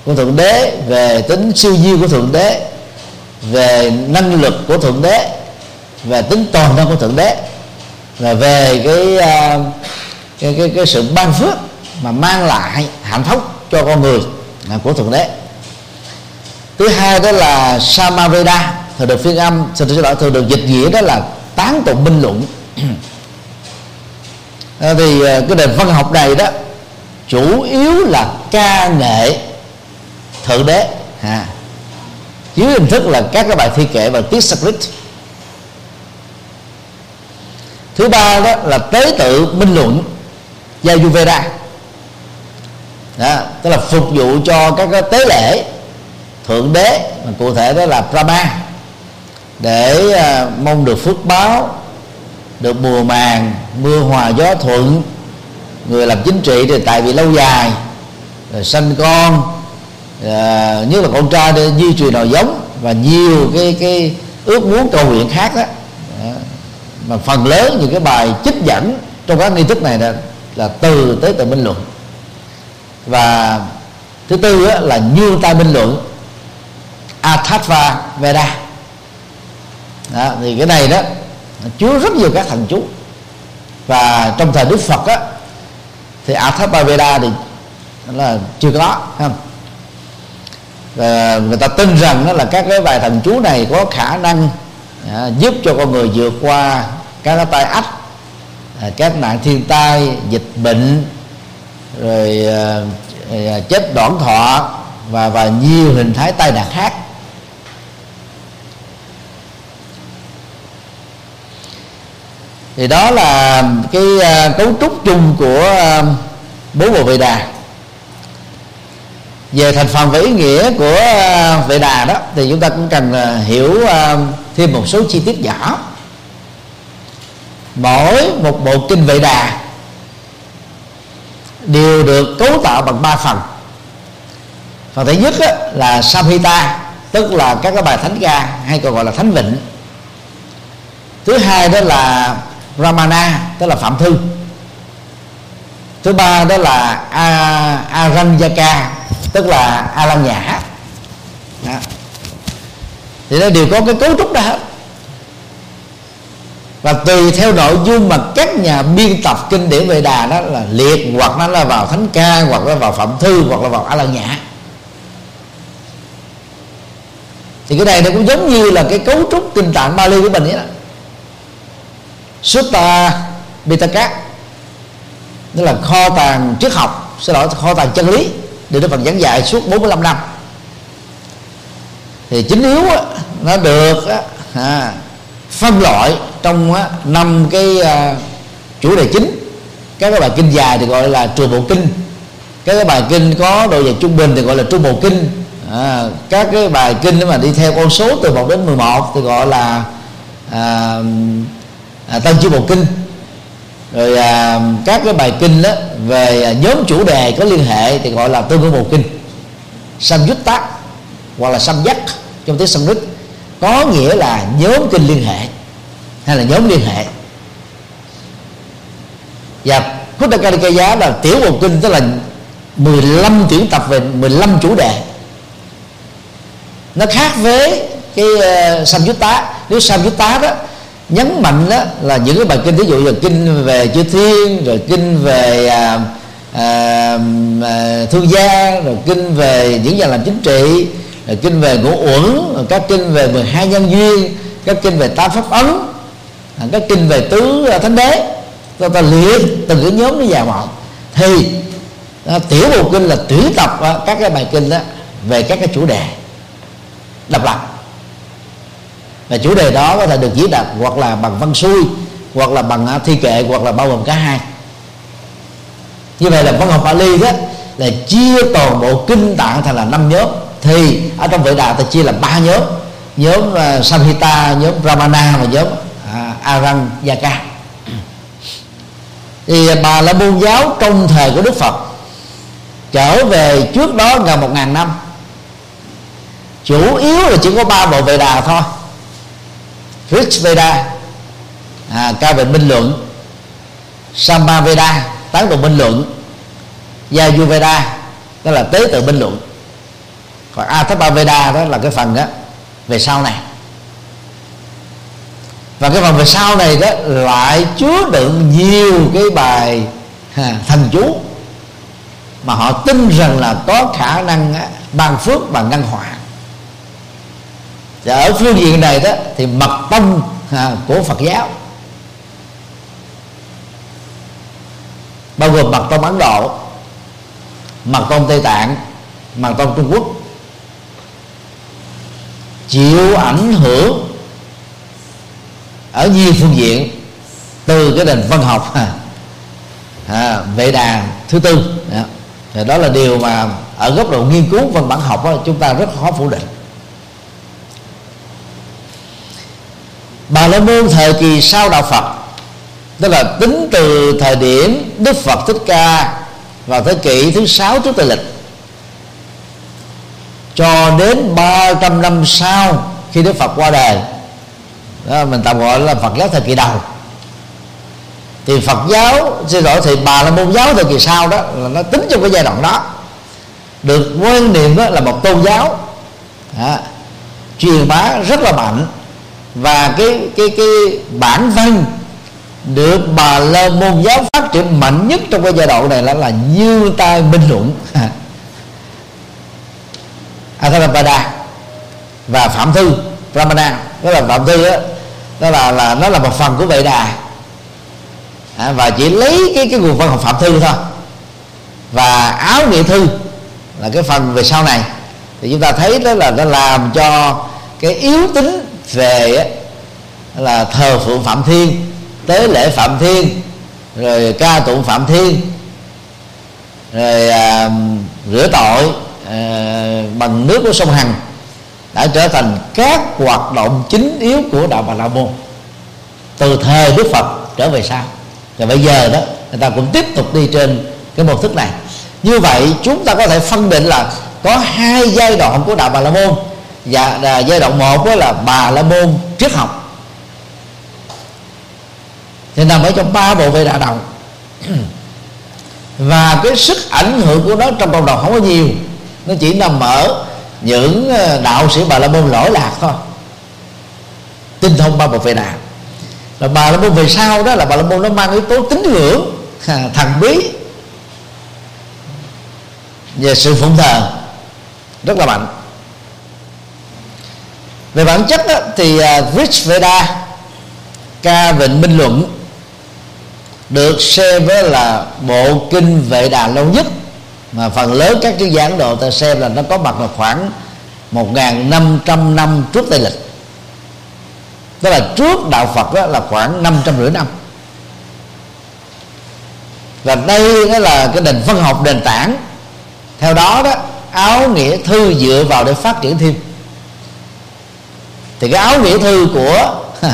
của thượng đế về tính siêu nhiên của thượng đế về năng lực của thượng đế về tính toàn năng của thượng đế và về cái, à, cái, cái, cái sự ban phước mà mang lại hạnh phúc cho con người của thượng đế. Thứ hai đó là samaveda thường được phiên âm xin lỗi thường được dịch nghĩa đó là tán tụng minh luận à, thì à, cái nền văn học này đó chủ yếu là ca nghệ thượng đế. À, dưới hình thức là các cái bài thi kệ và tiết script thứ ba đó là tế tự minh luận Yajurveda đó, tức là phục vụ cho các cái tế lễ thượng đế mà cụ thể đó là Brahma để uh, mong được phước báo được mùa màng mưa hòa gió thuận. Người làm chính trị thì tại vì lâu dài rồi sanh con à, nhất là con trai để duy trì nòi giống và nhiều cái cái ước muốn cầu nguyện khác đó, mà phần lớn những cái bài trích dẫn trong các nghi thức này là, là từ tới từ minh luận. Và thứ tư á, là như tai minh luận. Atharva Veda. Đó, thì cái này đó chứa rất nhiều các thần chú. Và trong thời Đức Phật á thì Atharva Veda thì là chưa có không? Và người ta tin rằng đó là các cái bài thần chú này có khả năng à, giúp cho con người vượt qua các cái tai ách à, các nạn thiên tai dịch bệnh rồi à, à chết đoạn thọ và và nhiều hình thái tai nạn khác. Thì đó là cái à, cấu trúc chung của à, bốn bộ vệ đà. Về thành phần và ý nghĩa của à, vệ đà đó, thì chúng ta cũng cần hiểu thêm một số chi tiết nhỏ. Mỗi một bộ kinh vệ đà đều được cấu tạo bằng ba phần. Phần thứ nhất là samhita, tức là các cái bài thánh ca hay còn gọi là thánh vịnh. Thứ hai đó là ramana, tức là phạm thư thứ ba đó là aranyaka tức là a lan nhã đó. thì nó đều có cái cấu trúc đó hết và tùy theo nội dung mà các nhà biên tập kinh điển về đà đó là liệt, hoặc nó là vào thánh ca, hoặc là vào phạm thư, hoặc là vào a la nhã thì cái này nó cũng giống như là cái cấu trúc kinh tạng Bali của mình ấy. đó Sutta Pitaka tức là kho tàng triết học xin lỗi kho tàng chân lý được Đức Phật giảng dạy suốt 45 năm. Thì chính yếu nó được à, phân loại trong năm cái à, chủ đề chính. Các cái bài kinh dài thì gọi là trường bộ kinh. Các cái bài kinh có độ dài trung bình thì gọi là trung bộ kinh. À, các cái bài kinh mà đi theo con số từ 1 đến 11 thì gọi là à, à, tân chi bộ kinh. Rồi à, các cái bài kinh đó về à, nhóm chủ đề có liên hệ thì gọi là tương ứng bộ kinh. Samyutta hoặc là samyak trong tiếng sanskrit có nghĩa là nhóm kinh liên hệ hay là nhóm liên hệ. Dạ, Và Kuttakarikaya là tiểu bộ kinh tức là 15 tiểu tập về 15 chủ đề. Nó khác với cái à, uh, Samyutta nếu Samyutta đó nhấn mạnh đó là những cái bài kinh ví dụ như kinh về chư thiên rồi kinh về à, à, à, thương gia rồi kinh về những nhà làm chính trị rồi kinh về ngũ uẩn rồi các kinh về 12 nhân duyên các kinh về tam pháp ấn à, các kinh về tứ à, thánh đế. Ta, ta liệt từng cái nhóm nó vào một thì à, tiểu bộ kinh là tuyển tập à, các cái bài kinh đó về các cái chủ đề độc lập và chủ đề đó có thể được diễn đạt hoặc là bằng văn xuôi hoặc là bằng à, thi kệ hoặc là bao gồm cả hai. Như vậy là văn học Pali đó là chia toàn bộ kinh tạng thành là năm nhóm. Thì ở trong vệ đà ta chia là ba nhóm. Nhóm uh, Samhita nhóm ramana và nhóm à, uh, Aranyaka thì bà là môn giáo trong thời của Đức Phật trở về trước đó gần một ngàn năm. Chủ yếu là chỉ có ba bộ vệ đà thôi. Rig Veda à, ca về minh luận. Samba Veda tán tụng minh luận. Veda đó là tế tự minh luận. Còn Athapa Veda đó là cái phần đó về sau này. Và cái phần về sau này đó lại chứa đựng nhiều cái bài ha, thần chú mà họ tin rằng là có khả năng ban phước và ngăn họa và ở phương diện này đó thì mật tông à, của Phật giáo. Bao gồm mật tông Ấn Độ mật tông Tây Tạng mật tông Trung Quốc. Chịu ảnh hưởng ở nhiều phương diện từ cái nền văn học à, à, vệ đà thứ tư. Đó. Thì đó là điều mà ở góc độ nghiên cứu văn bản học đó, chúng ta rất khó phủ định. Bà la môn thời kỳ sau đạo phật tức là tính từ thời điểm đức phật thích ca vào thế kỷ thứ sáu trước tây lịch cho đến 300 năm sau khi Đức Phật qua đời. Đó, mình tạm gọi là Phật giáo thời kỳ đầu. Thì Phật giáo xin lỗi thì bà là môn giáo thời kỳ sau đó là nó tính trong cái giai đoạn đó. Được quan niệm đó là một tôn giáo. Đó, truyền bá rất là mạnh và cái cái cái bản văn được bà la môn giáo phát triển mạnh nhất trong cái giai đoạn này là là như tai minh luận. Atharvaveda và Phạm Thư ramana đó là Phạm Thư đó, đó là là nó là một phần của Vệ Đà. À, và chỉ lấy cái cái nguồn văn học Phạm Thư thôi. Và áo nghĩa thư là cái phần về sau này. Thì chúng ta thấy đó là nó làm cho cái yếu tính về là thờ phượng Phạm Thiên tế lễ Phạm Thiên rồi ca tụng Phạm Thiên rồi à, rửa tội à, bằng nước của sông Hằng đã trở thành các hoạt động chính yếu của đạo Bà La Môn. Từ thời Đức Phật trở về sau. Và bây giờ đó người ta cũng tiếp tục đi trên cái mô thức này. Như vậy chúng ta có thể phân định là có hai giai đoạn của đạo Bà La Môn và dạ, à, giai đoạn một đó là Bà La Môn triết học. Thì nằm ở trong ba bộ vệ đà đồng và cái sức ảnh hưởng của nó trong cộng đồng không có nhiều. Nó chỉ nằm ở những à, đạo sĩ bà la môn lỗi lạc thôi. Tinh thông ba bộ vệ đà là bà la môn về sau đó là bà la môn nó mang yếu tố tín ngưỡng à, thần bí về sự phụng thờ. Rất là mạnh về bản chất đó, thì à, Rich Veda ca vịnh minh luận được xem với là bộ kinh vệ đà lâu nhất. Mà phần lớn các chuyên gia Ấn Độ ta xem là nó có mặt là khoảng 1.500 năm trước Tây lịch. Tức là trước đạo Phật đó là khoảng năm trăm rưỡi năm. Và đây đó là cái nền văn học nền tảng. Theo đó đó áo nghĩa thư dựa vào để phát triển thêm thì cái áo nghĩa thư của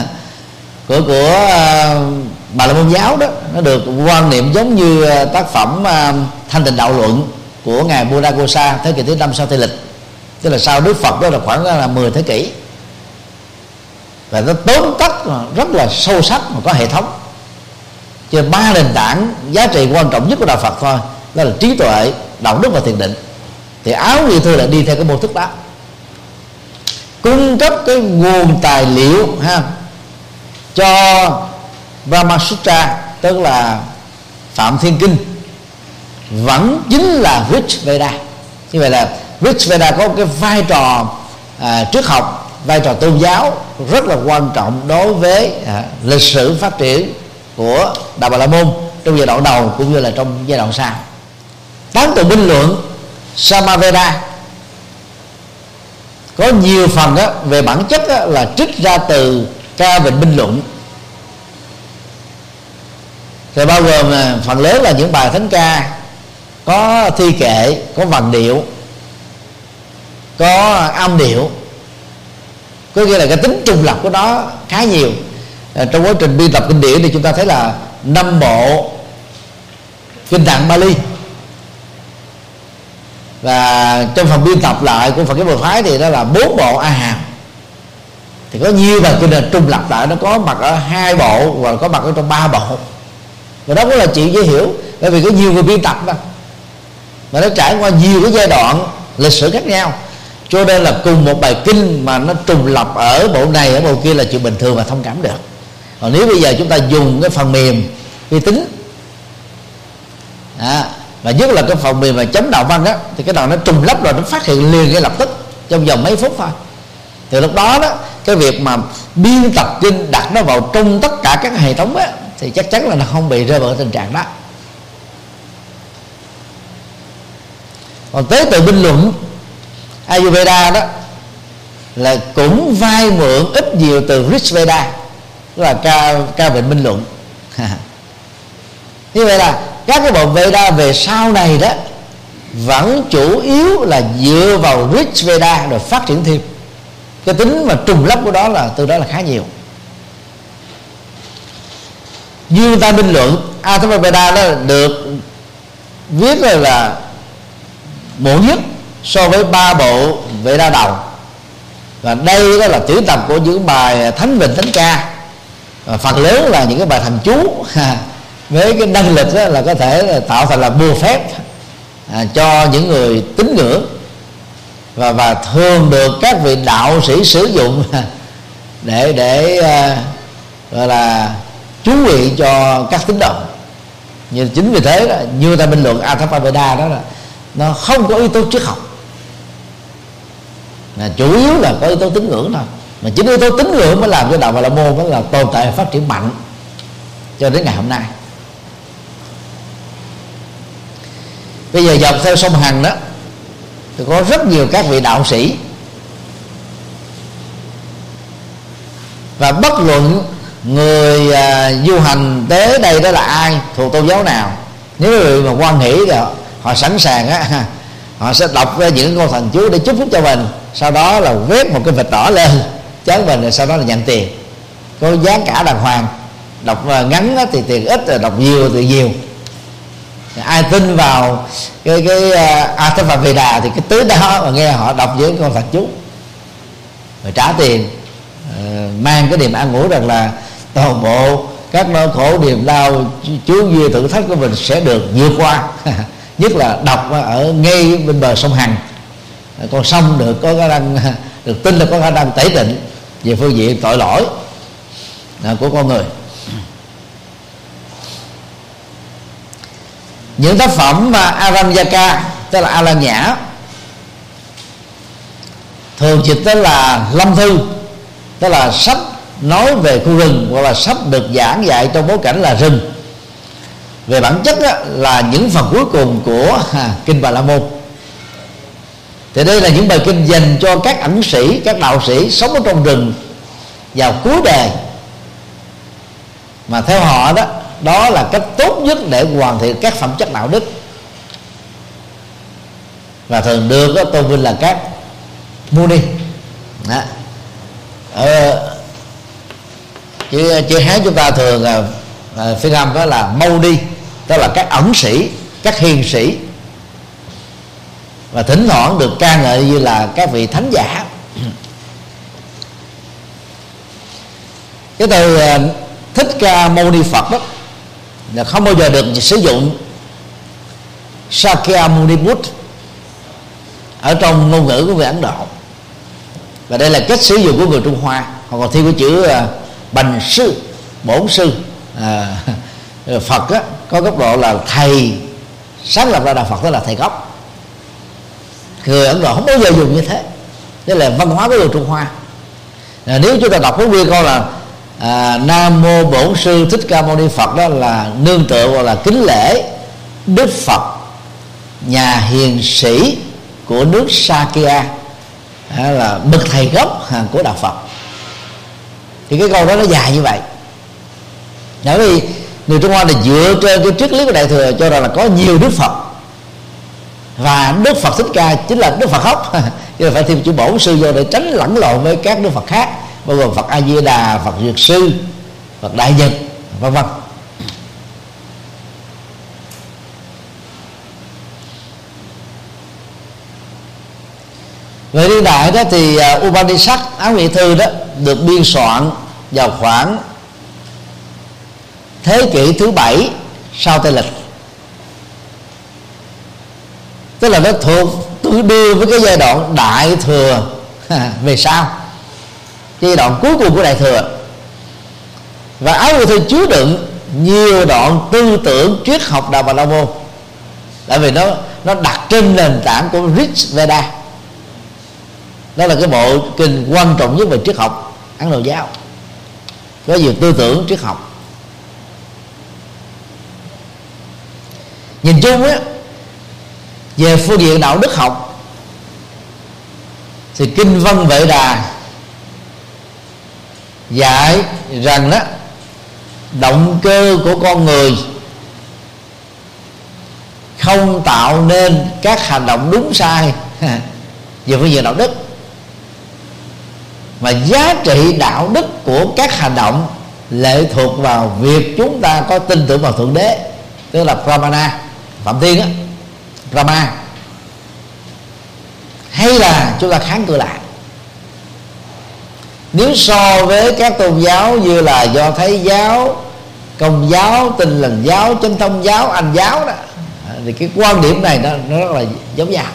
của của uh, bà la môn giáo đó nó được quan niệm giống như ờ, tác phẩm uh, thanh tịnh đạo luận của ngài Buddha thế kỷ thứ năm sau tây lịch. Tức là sau đức phật đó là khoảng là 10 thế kỷ. Và nó tóm tắt rất là sâu sắc mà có hệ thống. Trên ba nền tảng giá trị quan trọng nhất của đạo phật thôi đó là trí tuệ đạo đức và thiền định. Thì áo nghĩa thư là đi theo cái mô thức đó cung cấp cái nguồn tài liệu ha cho Brahma Sutra tức là Phạm Thiên Kinh vẫn chính là Rich Veda. Như vậy là Rich Veda có cái vai trò à, trước học vai trò tôn giáo rất là quan trọng đối với à, lịch sử phát triển của đạo Bà La Môn trong giai đoạn đầu cũng như là trong giai đoạn sau. Tán tụng bình luận Samaveda có nhiều phần đó, về bản chất đó, là trích ra từ ca vịnh binh luận. Thì bao gồm là phần lớn là những bài thánh ca có thi kệ có vần điệu có âm điệu. Có nghĩa là cái tính trùng lập của nó khá nhiều. À, trong quá trình biên tập kinh điển thì chúng ta thấy là năm bộ kinh tạng Bali và trong phần biên tập lại của Phật giáo Bồ Phái thì đó là bốn bộ A Hàm. Thì có nhiều bài kinh là trùng lập lại nó có mặt ở hai bộ và có mặt ở trong ba bộ. Và đó cũng là chuyện dễ hiểu bởi vì có nhiều người biên tập mà. Mà nó trải qua nhiều cái giai đoạn lịch sử khác nhau. Cho nên là cùng một bài kinh mà nó trùng lập ở bộ này ở bộ kia là chuyện bình thường và thông cảm được. Còn nếu bây giờ chúng ta dùng cái phần mềm vi tính à, và nhất là cái phần mềm mà chấm đạo văn á, thì cái đầu nó trùng lấp rồi nó phát hiện liền ngay lập tức, trong vòng mấy phút thôi. Thì lúc đó đó, cái việc mà biên tập kinh đặt nó vào trong tất cả các hệ thống á, thì chắc chắn là nó không bị rơi vào tình trạng đó. Còn tế tự binh luận, Ayurveda đó, là cũng vay mượn ít nhiều từ Rich Veda tức là ca ca bệnh minh luận. Như vậy là các cái bộ Veda về sau này đó vẫn chủ yếu là dựa vào Rich Veda rồi phát triển thêm. Cái tính mà trùng lắp của đó là từ đó là khá nhiều. Duyên ta minh luận Atharvaveda đó được viết là, là bổ nhất so với ba bộ Veda đầu. Và đây đó là tuyển tập của những bài thánh vịnh thánh ca. Và phần lớn là những cái bài thần chú. với cái năng lực đó là có thể là tạo thành là bùa phép à, cho những người tín ngưỡng và và thường được các vị đạo sĩ sử dụng để để à, gọi là chú nguyện cho các tín đồ. Nhưng chính vì thế đó, như ta bình luận Atapaveda đó là nó không có yếu tố triết học. Là chủ yếu là có yếu tố tín ngưỡng thôi. Mà chính yếu tố tín ngưỡng mới làm cho đạo Bà La Môn mới là tồn tại phát triển mạnh cho đến ngày hôm nay. Bây giờ dọc theo sông Hằng đó thì có rất nhiều các vị đạo sĩ. Và bất luận người à, du hành tới đây đó là ai thuộc tôn giáo nào nếu người mà quan hỷ thì họ, sẵn sàng á họ sẽ đọc ra những câu thần chú để chúc phúc cho mình sau đó là vét một cái vệt đỏ lên chán mình rồi sau đó là nhận tiền. Có giá cả đàng hoàng đọc à, ngắn thì tiền ít rồi đọc nhiều thì nhiều ai tin vào cái cái à, à, uh, thế đà thì cái tứ đó mà nghe họ đọc với con phật chú. Rồi trả tiền uh, mang cái niềm an ủi rằng là toàn bộ các nỗi khổ niềm đau chú duy thử thách của mình sẽ được vượt qua. Nhất là đọc ở ngay bên bờ sông hằng. Con sông được có khả năng được tin là có khả năng tẩy tịnh về phương diện tội lỗi của con người. Những tác phẩm mà Aramyaka tức là A La Nhã thường dịch tới là lâm thư tức là sách nói về khu rừng hoặc là sách được giảng dạy trong bối cảnh là rừng. Về bản chất đó, là những phần cuối cùng của à, kinh Bà La Môn. Thì đây là những bài kinh dành cho các ẩn sĩ các đạo sĩ sống ở trong rừng vào cuối đời. Mà theo họ đó đó là cách tốt nhất để hoàn thiện các phẩm chất đạo đức. Và thường được đó, tôn vinh là các muni đó. Ờ, ở chữ chữ hán chúng ta thường là à, phiên âm đó là mâu đi đó là các ẩn sĩ các hiền sĩ. Và thỉnh thoảng được ca ngợi như là các vị thánh giả. Cái từ à, thích ca mâu ni phật đó là không bao giờ được sử dụng Shakyamuni Buddha ở trong ngôn ngữ của người Ấn Độ. Và đây là cách sử dụng của người Trung Hoa. Họ còn thêm cái chữ uh, bành sư bổn sư à, Phật á, có góc độ là thầy sáng lập ra đạo Phật đó là thầy gốc. Người Ấn Độ không bao giờ dùng như thế. Đây là văn hóa của người Trung Hoa. À, nếu chúng ta đọc cái nguyên câu là à, nam mô bổn sư thích ca mâu ni phật đó là nương tựa hoặc là kính lễ đức phật nhà hiền sĩ của nước Sakya. Là bậc thầy gốc của đạo Phật. Thì cái câu đó nó dài như vậy. Bởi vì người Trung Hoa là dựa trên cái triết lý của đại thừa cho rằng là có nhiều Đức Phật. Và Đức Phật thích ca chính là Đức Phật gốc cho nên phải thêm chữ bổn sư vô để tránh lẫn lộn với các Đức Phật khác bao gồm phật a di đà phật dược sư, phật đại nhật, vân vân. Về niên đại đó thì à, Upanishad, áo nghĩa thư đó, được biên soạn vào khoảng thế kỷ thứ bảy sau tây lịch. Tức là nó thuộc tương đương với cái giai đoạn đại thừa. Về sau giai đoạn cuối cùng của đại thừa. Và áo người thư chứa đựng nhiều đoạn tư tưởng triết học đạo bà la môn. Tại vì nó nó đặt trên nền tảng của Rich Veda. Đó là cái bộ kinh quan trọng nhất về triết học ấn độ giáo. Có nhiều tư tưởng triết học. Nhìn chung á, về phương diện đạo đức học, thì kinh văn vệ đà dạy rằng đó, động cơ của con người không tạo nên các hành động đúng sai. Về phương diện đạo đức. Mà giá trị đạo đức của các hành động lệ thuộc vào việc chúng ta có tin tưởng vào thượng đế, tức là pramana phạm thiên á, brahma. Hay là chúng ta kháng cự lại nếu so với các tôn giáo như là do thái giáo công giáo tinh lành giáo chánh thông giáo anh giáo đó thì cái quan điểm này nó, nó rất là giống nhau.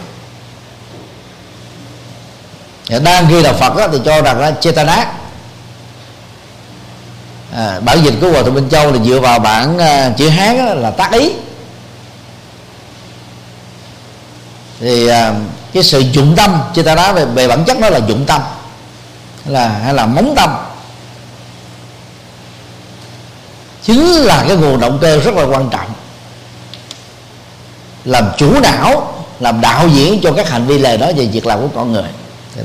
Đang ghi là phật đó, thì cho rằng là chetana à, bản dịch của hòa thượng minh châu là dựa vào bản uh, chữ hán đó, là tác ý. Thì uh, cái sự dụng tâm chetana về, về bản chất nó là dụng tâm là, hay là móng tâm chính là cái nguồn động cơ rất là quan trọng. Làm chủ não, làm đạo diễn cho các hành vi lời đó về việc làm của con người.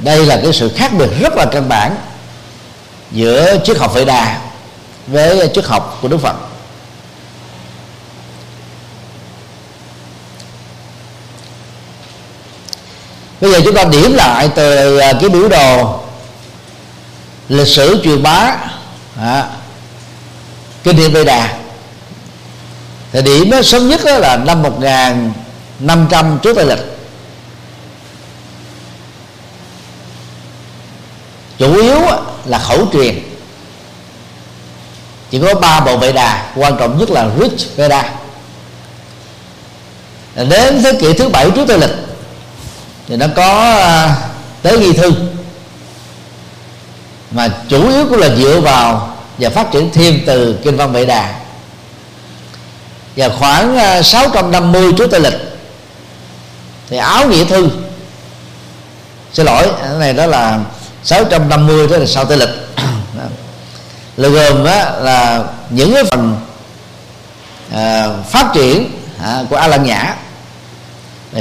Đây là cái sự khác biệt rất là căn bản giữa triết học Phệ Đà với triết học của Đức Phật. Bây giờ chúng ta điểm lại từ à, cái biểu đồ lịch sử truyền bá à, kinh điển Vệ Đà. Thời điểm đó, sớm nhất đó là năm 1500 trước Tây lịch. Chủ yếu là khẩu truyền. Chỉ có ba bộ Vệ Đà quan trọng nhất là Rich Veda đến thế kỷ thứ bảy trước Tây lịch thì nó có à, tế ghi thư mà chủ yếu cũng là dựa vào và phát triển thêm từ kinh văn Vệ Đà. Và khoảng à, 650 trước Tây lịch thì áo nghĩa thư. Xin lỗi cái này đó là 650 đó là sau Tây lịch. Là gồm đó là những cái phần à, phát triển à, của A Lan Nhã.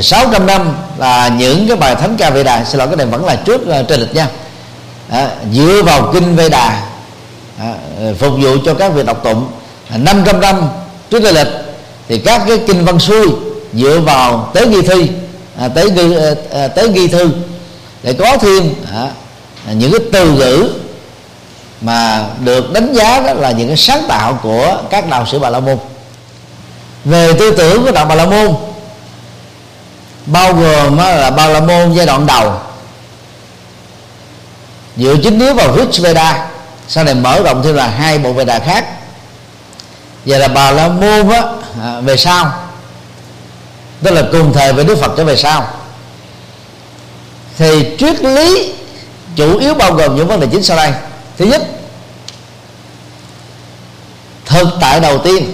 600 năm là những cái bài thánh ca Vệ Đà. Xin lỗi cái này vẫn là trước à, uh, trên lịch nha à, dựa vào kinh Vệ Đà à, phục vụ cho các việc đọc tụng. À, 500 năm trước tây lịch thì các cái kinh văn xuôi dựa vào tế ghi thi à, tế ghi à, ờ, ờ, tế ghi thư. Để có thêm à, những cái từ ngữ mà được đánh giá đó là những cái sáng tạo của các đạo sĩ Bà La Môn. Về tư tưởng của đạo Bà La Môn bao gồm là Bà La Môn giai đoạn đầu dựa chính yếu vào Rich Veda. Sau này mở rộng thêm là hai bộ Veda khác. Và là bà la môn á à, về sau. Tức là cùng thời với đức phật trở về sau. Thì triết lý chủ yếu bao gồm những vấn đề chính sau đây. Thứ nhất thực tại đầu tiên.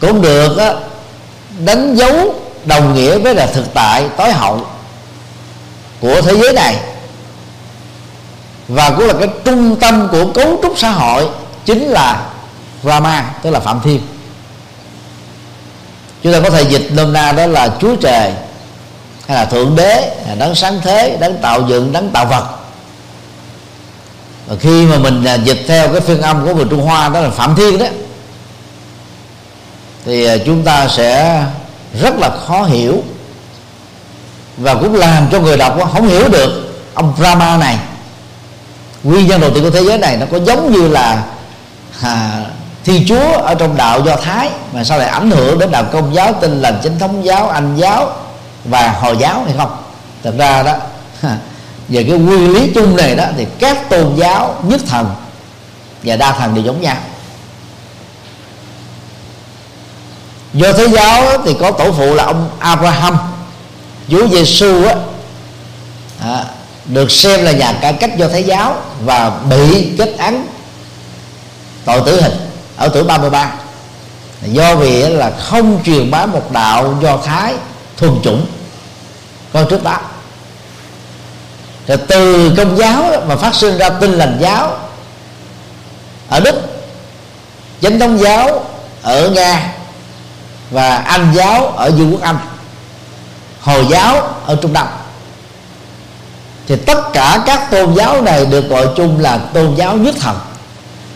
Cũng được á, đánh dấu đồng nghĩa với là thực tại tối hậu của thế giới này và cũng là cái trung tâm của cấu trúc xã hội chính là Rama, tức là Phạm Thiên. Chúng ta có thể dịch nôm na đó là Chúa Trời, hay là Thượng Đế đấng sáng thế, đấng tạo dựng, đấng tạo vật. Và khi mà mình à, dịch theo cái phiên âm của người Trung Hoa đó là Phạm Thiên đó, thì à, chúng ta sẽ rất là khó hiểu và cũng làm cho người đọc không hiểu được ông Brahma này nguyên nhân đầu tiên của thế giới này nó có giống như là à, thi chúa ở trong đạo do thái mà sau này ảnh hưởng đến đạo công giáo tin lành chính thống giáo anh giáo và hồi giáo hay không? Thật ra đó về cái nguyên lý chung này đó thì các tôn giáo nhất thần và đa thần đều giống nhau. Do thế giáo thì có tổ phụ là ông Abraham Chúa Giêsu á. À, được xem là nhà cải cách do thái giáo và bị kết án tội tử hình ở tuổi 33 do vì là không truyền bá một đạo do thái thuần chủng coi trước đó rồi từ công giáo mà phát sinh ra tinh lành giáo ở đức, chánh thống giáo ở nga và anh giáo ở vương quốc anh, hồi giáo ở trung đông thì tất cả các tôn giáo này được gọi chung là tôn giáo nhất thần.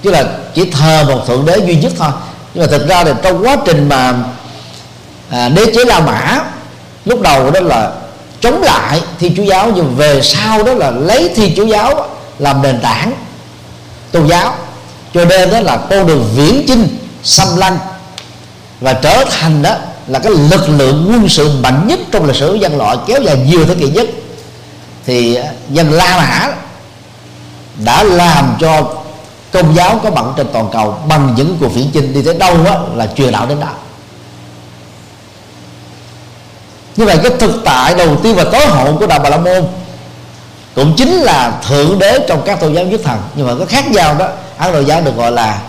Chứ là chỉ thờ một thượng đế duy nhất thôi. Nhưng mà thực ra thì trong quá trình mà à, đế chế la mã lúc đầu đó là chống lại thiên chúa giáo nhưng về sau đó là lấy thiên chúa giáo làm nền tảng tôn giáo. Cho nên đó là con đường viễn chinh xâm lăng và trở thành đó là cái lực lượng quân sự mạnh nhất trong lịch sử dân loại kéo dài nhiều thế kỷ nhất thì à, dân La Mã đã làm cho công giáo có mặt trên toàn cầu bằng những cuộc viễn chinh đi tới đâu đó là truyền đạo đến đạo. như vậy cái thực tại đầu tiên và tối hậu của đạo bà la môn cũng chính là thượng đế trong các tôn giáo nhất thần nhưng mà có khác nhau đó ấn độ giáo được gọi là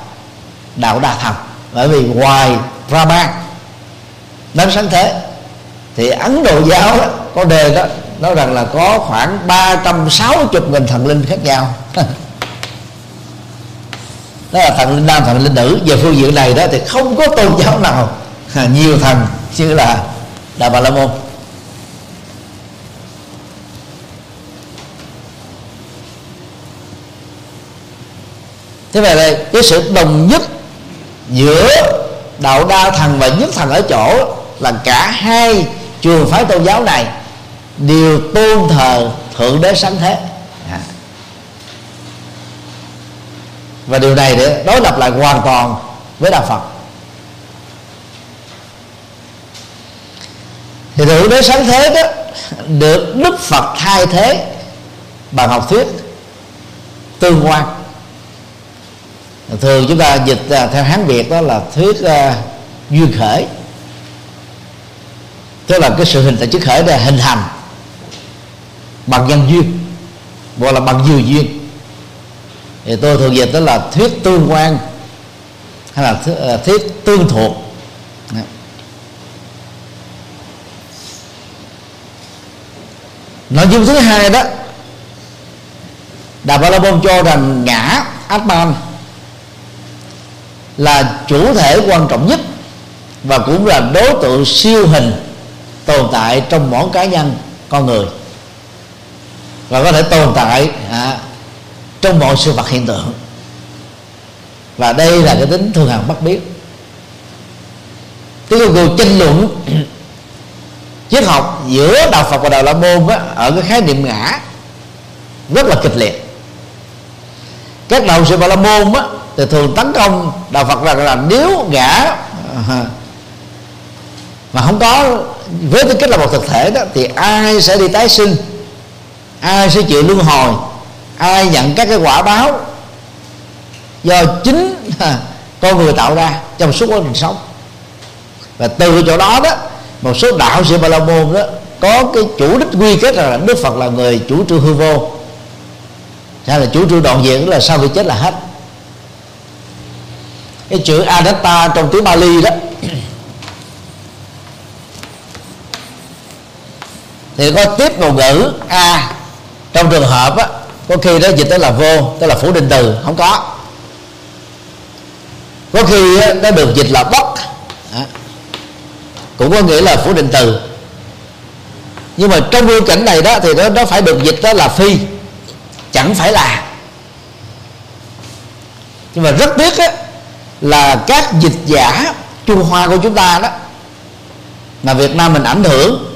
đạo đa thần bởi vì ngoài Brahma đấng sáng thế thì ấn độ giáo đó, có đề đó nói rằng là có khoảng 360 nghìn thần linh khác nhau. Đó là thần linh nam, thần linh nữ. Về phương diện này đó thì không có tôn giáo nào nhiều thần như là đà bà la môn. Thế vậy đây cái sự đồng nhất giữa đạo đa thần và nhất thần ở chỗ là cả hai trường phái tôn giáo này đều tôn thờ thượng đế sáng thế. Dạ. Và điều này để đối lập lại hoàn toàn với đạo phật. Thì thượng đế sáng thế đó được đức phật thay thế bằng học thuyết tương quan. Thường chúng ta dịch theo hán việt đó là thuyết uh, duyên khởi. Tức là cái sự hình thành chức khởi là hình thành bằng nhân duyên, gọi là bằng nhiều duyên. Thì tôi thường dịch đó là thuyết tương quan hay là à, thuyết tương thuộc. Nội dung thứ hai đó, Đà Ba La Môn cho rằng ngã Atman là chủ thể quan trọng nhất và cũng là đối tượng siêu hình tồn tại trong mỗi cá nhân, con người và có thể tồn tại à, trong mọi sự vật hiện tượng. Và đây là cái tính thường hằng bất biến. Cái cuộc tranh luận triết học giữa đạo phật và đạo la môn á, ở cái khái niệm ngã rất là kịch liệt. Các đạo sĩ bà la môn á, thì thường tấn công đạo phật rằng là nếu ngã à, mà không có với tư cách là một thực thể đó thì ai sẽ đi tái sinh? Ai sẽ chịu luân hồi? Ai nhận các cái quả báo? Do chính con người tạo ra trong suốt quá trình sống. Và từ chỗ đó đó, một số đạo sĩ ba la môn đó có cái chủ đích quy kết là đức phật là người chủ trương hư vô. Hay là chủ trương đoạn diện là sau khi chết là hết. Cái chữ anatta trong tiếng Bali đó, thì có tiếp một ngữ a trong trường hợp á, có khi đó dịch đó là vô tức là phủ định từ không có. Có khi á, nó được dịch là bất. Cũng có nghĩa là phủ định từ. Nhưng mà trong ngữ cảnh này đó thì nó nó phải được dịch đó là phi chẳng phải là. Nhưng mà rất tiếc á, là các dịch giả Trung Hoa của chúng ta đó mà Việt Nam mình ảnh hưởng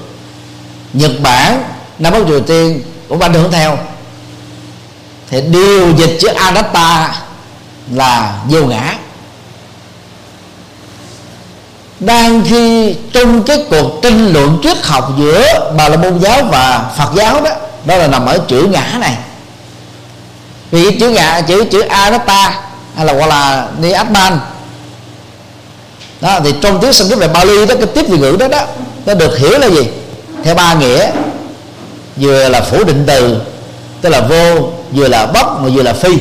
Nhật Bản Nam Bắc Triều Tiên cũng ảnh hưởng theo. Thì điều dịch chữ anatta là vô ngã. Đang khi trong cái cuộc tranh luận triết học giữa bà la môn giáo và phật giáo đó đó là nằm ở chữ ngã này. Vì chữ ngã, chữ chữ anatta hay là gọi là ni atman đó, thì trong tiếng sanskrit về Bali đó, cái tiếp vị ngữ đó đó, nó được hiểu là gì? Theo ba nghĩa vừa là phủ định từ, tức là vô, vừa là bất mà vừa là phi.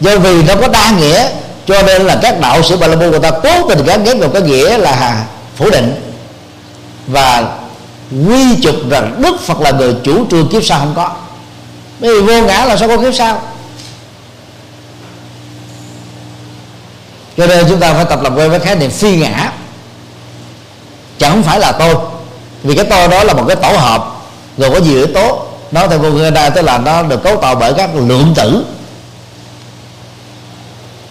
Do vì nó có đa nghĩa, cho nên là các đạo sĩ Ba La Môn người ta cố tình gắn ghép vào cái nghĩa là phủ định. Và quy chụp rằng Đức Phật là người chủ trương kiếp sau không có. Bởi vì vô ngã là sao có kiếp sau? Cho nên chúng ta phải tập làm quen với khái niệm phi ngã. Chẳng phải là tôi. Vì cái tôi đó là một cái tổ hợp gồm có nhiều yếu tố nó theo cô đây tức là nó được cấu tạo bởi các lượng tử.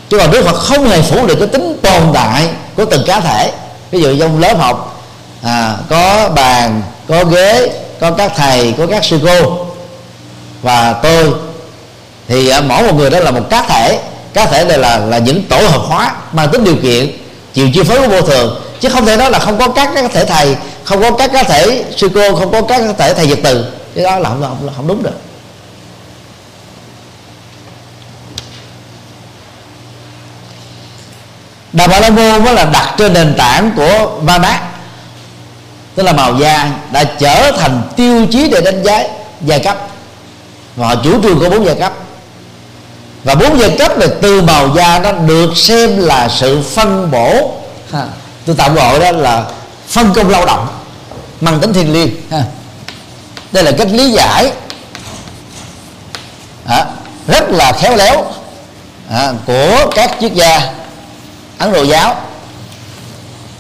Chứ còn Đức Phật không hề phủ được cái tính tồn tại của từng cá thể. Ví dụ trong lớp học à, có bàn có ghế có các thầy có các sư cô và tôi. Thì à, mỗi một người đó là một cá thể. Cá thể này là là những tổ hợp hóa mang tính điều kiện chịu chi phối của vô thường. Chứ không thể nói là không có các cái thể thầy không có các cá thể sư cô không có các cá thể thầy vật từ. Cái đó là không, không, không đúng được. Đạo bà la môn mới là đặt trên nền tảng của va nát tức là màu da đã trở thành tiêu chí để đánh giá giai cấp. Và họ chủ trương có bốn giai cấp. Và bốn giai cấp là từ màu da nó được xem là sự phân bổ. Ha. tôi tạm gọi đó là phân công lao động. Mang tính thiêng liêng ha. đây là cách lý giải à, rất là khéo léo à, của các triết gia ấn độ giáo.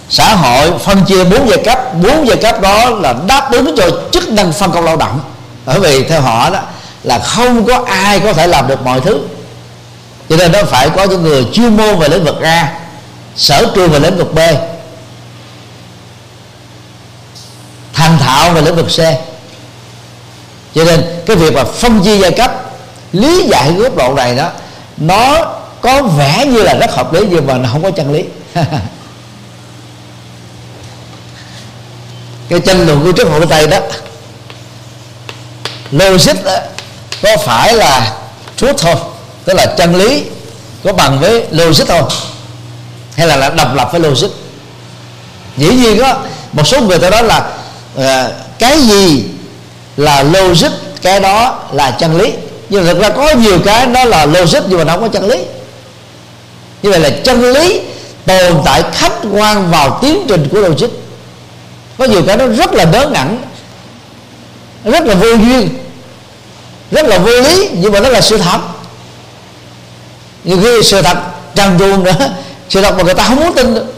Xã hội phân chia bốn giai cấp bốn giai cấp đó là đáp ứng cho chức năng phân công lao động. Bởi vì theo họ đó là không có ai có thể làm được mọi thứ. Cho nên nó phải có những người chuyên môn về lĩnh vực A sở trường về lĩnh vực B thành thạo về lĩnh vực C. Cho nên cái việc mà phân chia giai cấp lý giải góc độ này đó nó có vẻ như là rất hợp lý nhưng mà nó không có chân lý. Cái tranh luận của trước hội tây đó logic đó, có phải là truth thôi tức là chân lý có bằng với logic thôi hay là, là độc lập với logic? Dĩ nhiên đó một số người ta nói là à, cái gì là logic cái đó là chân lý. Nhưng thực ra có nhiều cái nó là logic nhưng mà nó không có chân lý. Như vậy là chân lý tồn tại khách quan vào tiến trình của logic. Có nhiều cái nó rất là đớ ngẩn rất là vô duyên rất là vô lý nhưng mà nó là sự thật. Nhiều khi sự thật trần truồng nữa sự thật mà người ta không muốn tin được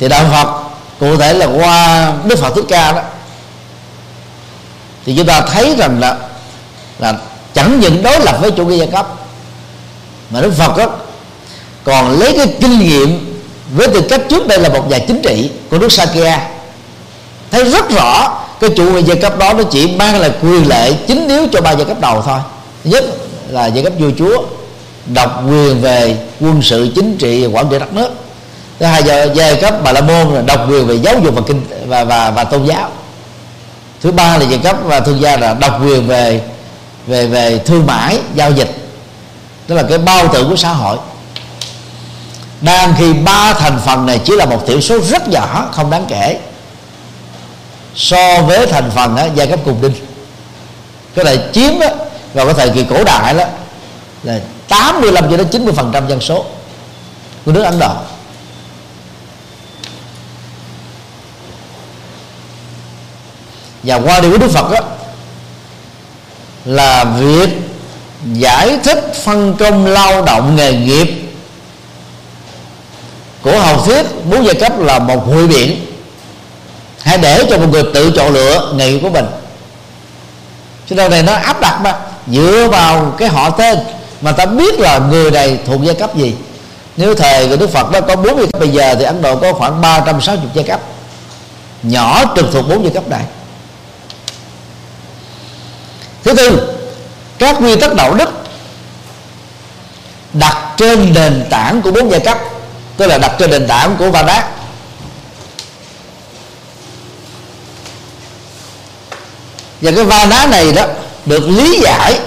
thì đạo Phật, cụ thể là qua Đức Phật Thích Ca đó, thì chúng ta thấy rằng là là chẳng những đối lập với chủ nghĩa giai cấp, mà Đức Phật đó còn lấy cái kinh nghiệm với tư cách trước đây là một nhà chính trị của nước Sakya. Thấy rất rõ cái chủ nghĩa giai cấp đó nó chỉ mang là quyền lệ chính yếu cho ba giai cấp đầu thôi. Thứ nhất là giai cấp vua chúa, độc quyền về quân sự, chính trị và quản trị đất nước thứ hai là giai cấp bà la môn là độc quyền về giáo dục và kinh và và và tôn giáo. Thứ ba là giai cấp và thương gia là độc quyền về về về thương mại giao dịch. Đó là cái bao tử của xã hội. Đang khi ba thành phần này chỉ là một thiểu số rất nhỏ không đáng kể. So với thành phần đó, giai cấp cùng đinh. Cái này chiếm đó, vào cái thời kỳ cổ đại đó là 85 cho đến 90 phần trăm dân số của nước Ấn Độ. Và qua điều của Đức Phật đó là việc giải thích phân công lao động nghề nghiệp của hầu thuyết bốn giai cấp là một hội biện hãy để cho một người tự chọn lựa nghề của mình. Chứ đâu này nó áp đặt mà, dựa vào cái họ tên mà ta biết là người này thuộc giai cấp gì. Nếu thời của Đức Phật đó có bốn giai cấp, bây giờ thì Ấn Độ có khoảng 360 giai cấp, nhỏ trực thuộc bốn giai cấp này thứ tư, các quy tắc đạo đức đặt trên nền tảng của bốn giai cấp, tức là đặt trên nền tảng của Vadat và cái va đá này đó được lý giải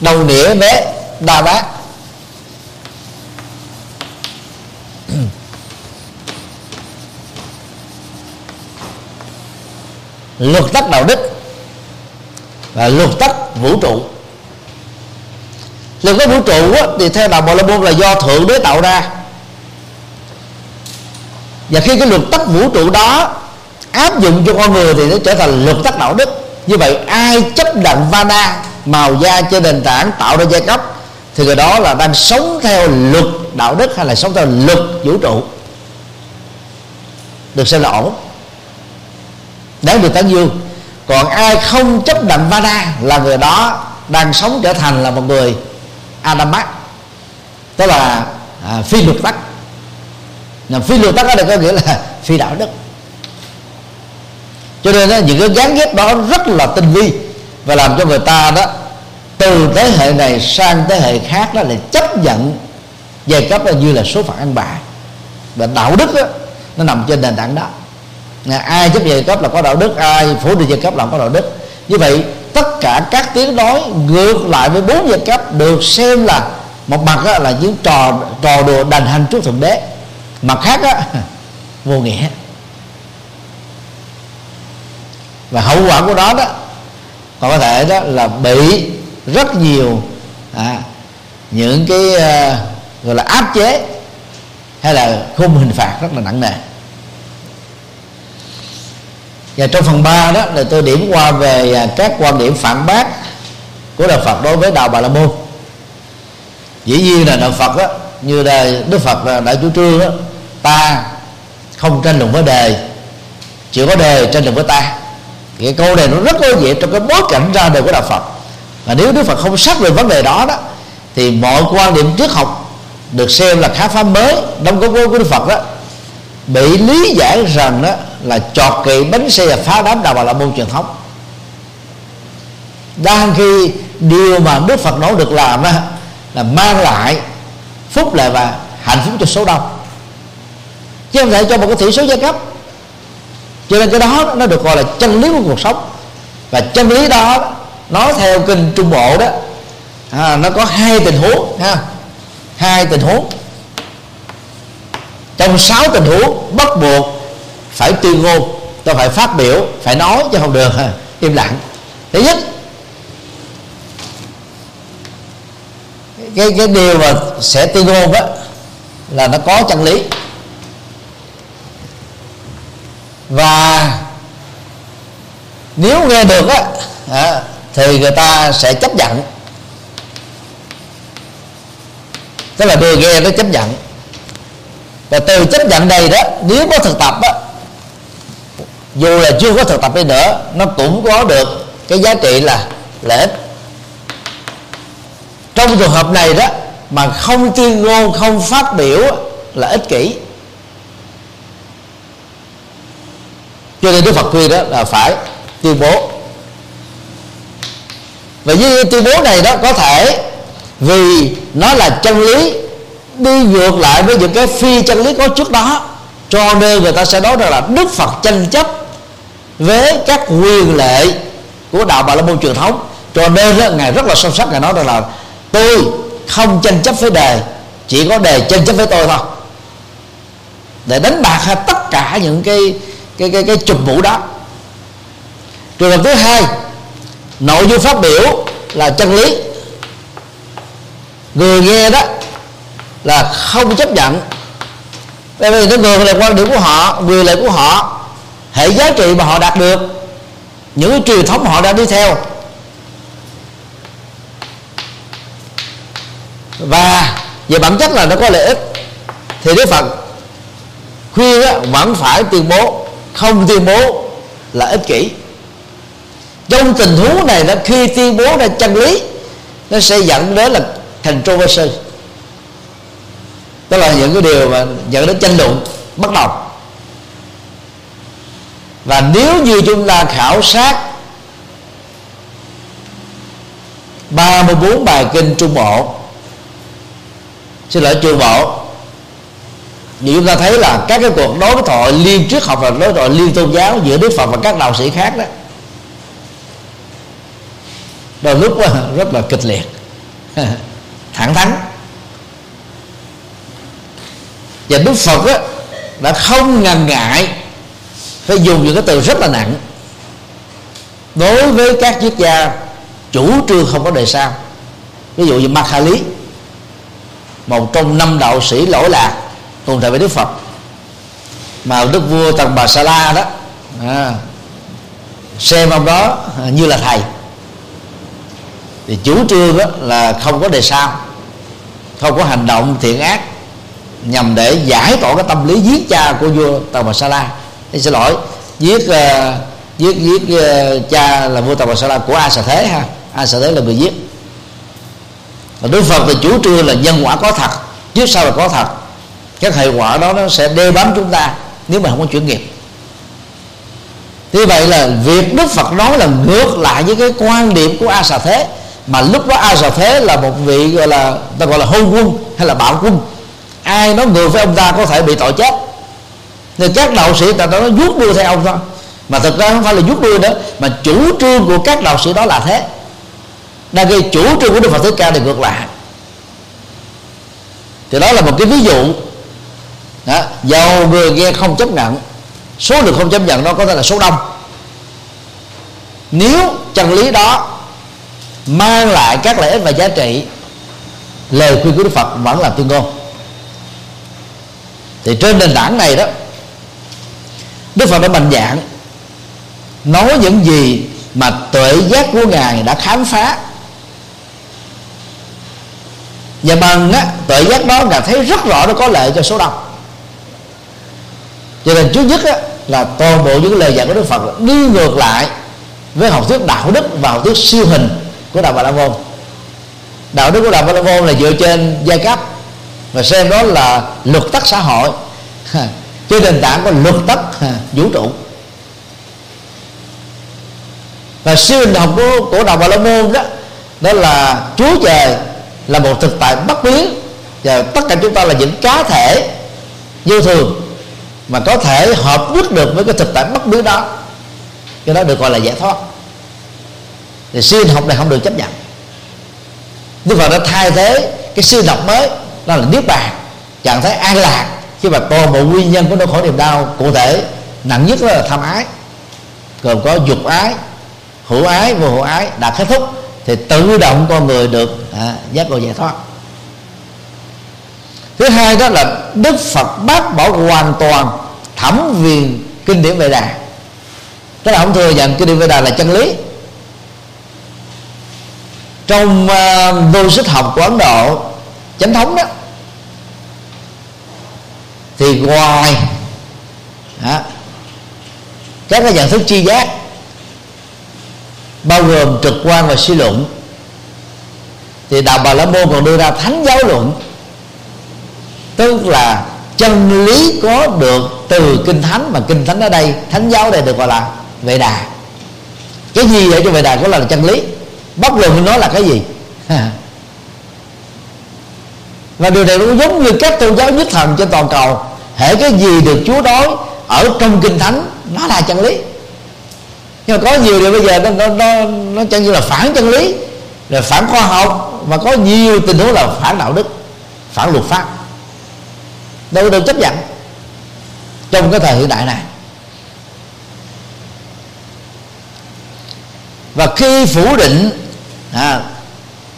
đồng nghĩa với đa bát luật tắc đạo đức và luật tắc vũ trụ. Luật tắc vũ trụ á, thì theo đạo Bà La Môn là do thượng đế tạo ra. Và khi cái luật tắc vũ trụ đó áp dụng cho con người thì nó trở thành luật tắc đạo đức. Như vậy ai chấp nhận vana màu da trên nền tảng tạo ra giai cấp thì người đó là đang sống theo luật đạo đức hay là sống theo luật vũ trụ. Được xem là ổn. Đáng được tán dương còn ai không chấp nhận vana là người đó đang sống trở thành là một người adamat tức là à, phi luật tắc. Là phi luật tắc ở đây có nghĩa là phi đạo đức. Cho nên đó, những cái gán ghép đó rất là tinh vi và làm cho người ta đó từ thế hệ này sang thế hệ khác đó là chấp nhận giai cấp là như là số phận ăn bạ và đạo đức đó, nó nằm trên nền tảng đó ai chấp nhận cấp là có đạo đức ai phủ định giai cấp là có đạo đức. Như vậy tất cả các tiếng nói ngược lại với bốn giai cấp được xem là một mặt á, là những trò trò đùa đành hành trước thượng đế. Mặt khác á, vô nghĩa. Và hậu quả của đó đó còn có thể đó là bị rất nhiều à, những cái à, gọi là áp chế hay là khung hình phạt rất là nặng nề và trong phần 3 đó là tôi điểm qua về à, các quan điểm phản bác của đạo Phật đối với đạo Bà La Môn. Dĩ nhiên là đạo Phật đó, như là Đức Phật đã chủ trương đó ta không tranh luận với đề chỉ có đề tranh luận với ta. Cái câu này nó rất có nghĩa trong cái bối cảnh ra đời của đạo Phật. Và nếu Đức Phật không xác định vấn đề đó đó thì mọi quan điểm triết học được xem là khám phá mới đóng góp của Đức Phật đó bị lý giải rằng đó là chọt kỵ bánh xe và phá đám đạo bà la môn truyền thống. Đang khi điều mà Đức Phật nói được làm đó là mang lại phúc lợi và hạnh phúc cho số đông. Chứ không thể cho một cái thiểu số giai cấp. Cho nên cái đó nó được gọi là chân lý của cuộc sống. Và chân lý đó nói theo kinh trung bộ đó à, nó có hai tình huống ha. Hai tình huống. Trong sáu tình huống bắt buộc phải tuyên ngôn tôi phải phát biểu phải nói chứ không được ha im lặng. Thứ nhất cái cái điều mà sẽ tuyên ngôn đó là nó có chân lý. Và nếu nghe được á à, thì người ta sẽ chấp nhận. Tức là người nghe nó chấp nhận. Và từ chấp nhận đây đó nếu có thực tập á dù là chưa có thực tập đi nữa, nó cũng có được cái giá trị là lợi ích. Trong trường hợp này đó, mà không tuyên ngôn, không phát biểu là ích kỷ. Cho nên đức phật quy đó là phải tuyên bố. Và với tuyên bố này đó, có thể vì nó là chân lý, đi ngược lại với những cái phi chân lý có trước đó, cho nên người ta sẽ nói rằng là đức phật tranh chấp với các quyền lệ của đạo bà la môn truyền thống. Cho nên đó, ngài rất là sâu sắc ngài nói rằng là tôi không tranh chấp với đề chỉ có đề tranh chấp với tôi thôi. Để đánh bạc hay tất cả những cái cái cái cái chùm mũ đó. Trường hợp thứ hai nội dung phát biểu là chân lý. Người nghe đó là không chấp nhận. Bởi vì nó ngược là quan điểm của họ quyền lệ của họ hệ giá trị mà họ đạt được những cái truyền thống họ đang đi theo. Và về bản chất là nó có lợi ích. Thì đức phật khuyên á, vẫn phải tuyên bố không tuyên bố là ích kỷ. Trong tình huống này nó khi tuyên bố ra chân lý nó sẽ dẫn đến là thành controversy. Đó là những cái điều mà dẫn đến tranh luận bắt đầu và nếu như chúng ta khảo sát 34 bài kinh trung bộ xin lỗi trường bộ thì chúng ta thấy là các cái cuộc đối thoại liên triết học và đối thoại liên tôn giáo giữa đức phật và các đạo sĩ khác đó đôi lúc rất là kịch liệt thẳng thắn. Và đức phật đó, đã không ngần ngại phải dùng những cái từ rất là nặng. Đối với các triết gia chủ trương không có đề sao. Ví dụ như Makhali một trong năm đạo sĩ lỗi lạc cùng thời với Đức Phật. Mà đức vua Tần Bà Sa La đó à, xem ông đó như là thầy. Thì chủ trương đó là không có đề sao không có hành động thiện ác nhằm để giải tỏa cái tâm lý giết cha của vua Tần Bà Sa La thì xin lỗi giết uh, giết giết uh, cha là vua tàu Bà Sa La của A Sa Thế ha. A Sa Thế là người giết. Và Đức Phật thì chủ trương là nhân quả có thật trước sau là có thật. Các hệ quả đó nó sẽ đeo bám chúng ta nếu mà không có chuyển nghiệp. Như vậy là việc Đức Phật nói là ngược lại với cái quan điểm của A Xà Thế mà lúc đó A Xà Thế là một vị gọi là ta gọi là hôn quân hay là bạo quân. Ai nói ngược với ông ta có thể bị tội chết thì các đạo sĩ ta nó vuốt đuôi theo ông thôi mà thực ra không phải là vuốt đuôi nữa mà chủ trương của các đạo sĩ đó là thế. Đang gây chủ trương của đức phật thích ca thì ngược lại. Thì đó là một cái ví dụ. Đó, dầu người nghe không chấp nhận số lượng không chấp nhận nó có thể là số đông. Nếu chân lý đó mang lại các lợi ích và giá trị lời khuyên của đức phật vẫn là tuyên ngôn. Thì trên nền tảng này đó đức phật đã mạnh dạng nói những gì mà tuệ giác của ngài đã khám phá. Và bằng á, tuệ giác đó ngài thấy rất rõ nó có lợi cho số đông. Cho nên trước nhất á, là toàn bộ những lời dạy của đức phật đi ngược lại với học thuyết đạo đức và học thuyết siêu hình của đạo bà la môn. Đạo đức của đạo bà la môn là dựa trên giai cấp và xem đó là luật tắc xã hội trên nền tảng của luật tắc vũ trụ. Và siêu hình học của, của đạo bà la môn đó đó là chúa trời là một thực tại bất biến. Và tất cả chúng ta là những cá thể vô thường mà có thể hợp nhất được với cái thực tại bất biến đó. Cái đó được gọi là giải thoát. Thì siêu học này không được chấp nhận. Đức Phật đã thay thế cái siêu học mới đó là niết bàn trạng thái an lạc khi mà toàn bộ nguyên nhân của nỗi khổ niềm đau cụ thể nặng nhất là tham ái. Gồm có dục ái hữu ái vô hữu ái đã kết thúc thì tự động con người được à, giác ngộ giải thoát. Thứ hai đó là đức phật bác bỏ hoàn toàn thẩm viền kinh điển vệ đà. Tức là ông thừa nhận kinh điển vệ đà là chân lý. Trong à, uh, logic học của ấn độ chánh thống đó thì ngoài đó, các cái nhận thức chi giác bao gồm trực quan và suy luận thì đạo bà la môn còn đưa ra thánh giáo luận. Tức là chân lý có được từ kinh thánh mà kinh thánh ở đây thánh giáo đây được gọi là vệ đà. Cái gì ở trong vệ đà có là chân lý? Bất luận nó là cái gì? và điều này cũng giống như các tôn giáo nhất thần trên toàn cầu. Hệ cái gì được chúa nói ở trong kinh thánh nó là chân lý. Nhưng mà có nhiều điều bây giờ nó nó nó, nó chân như là phản chân lý là phản khoa học và có nhiều tình huống là phản đạo đức phản luật pháp. Đâu được chấp nhận trong cái thời hiện đại này. Và khi phủ định à,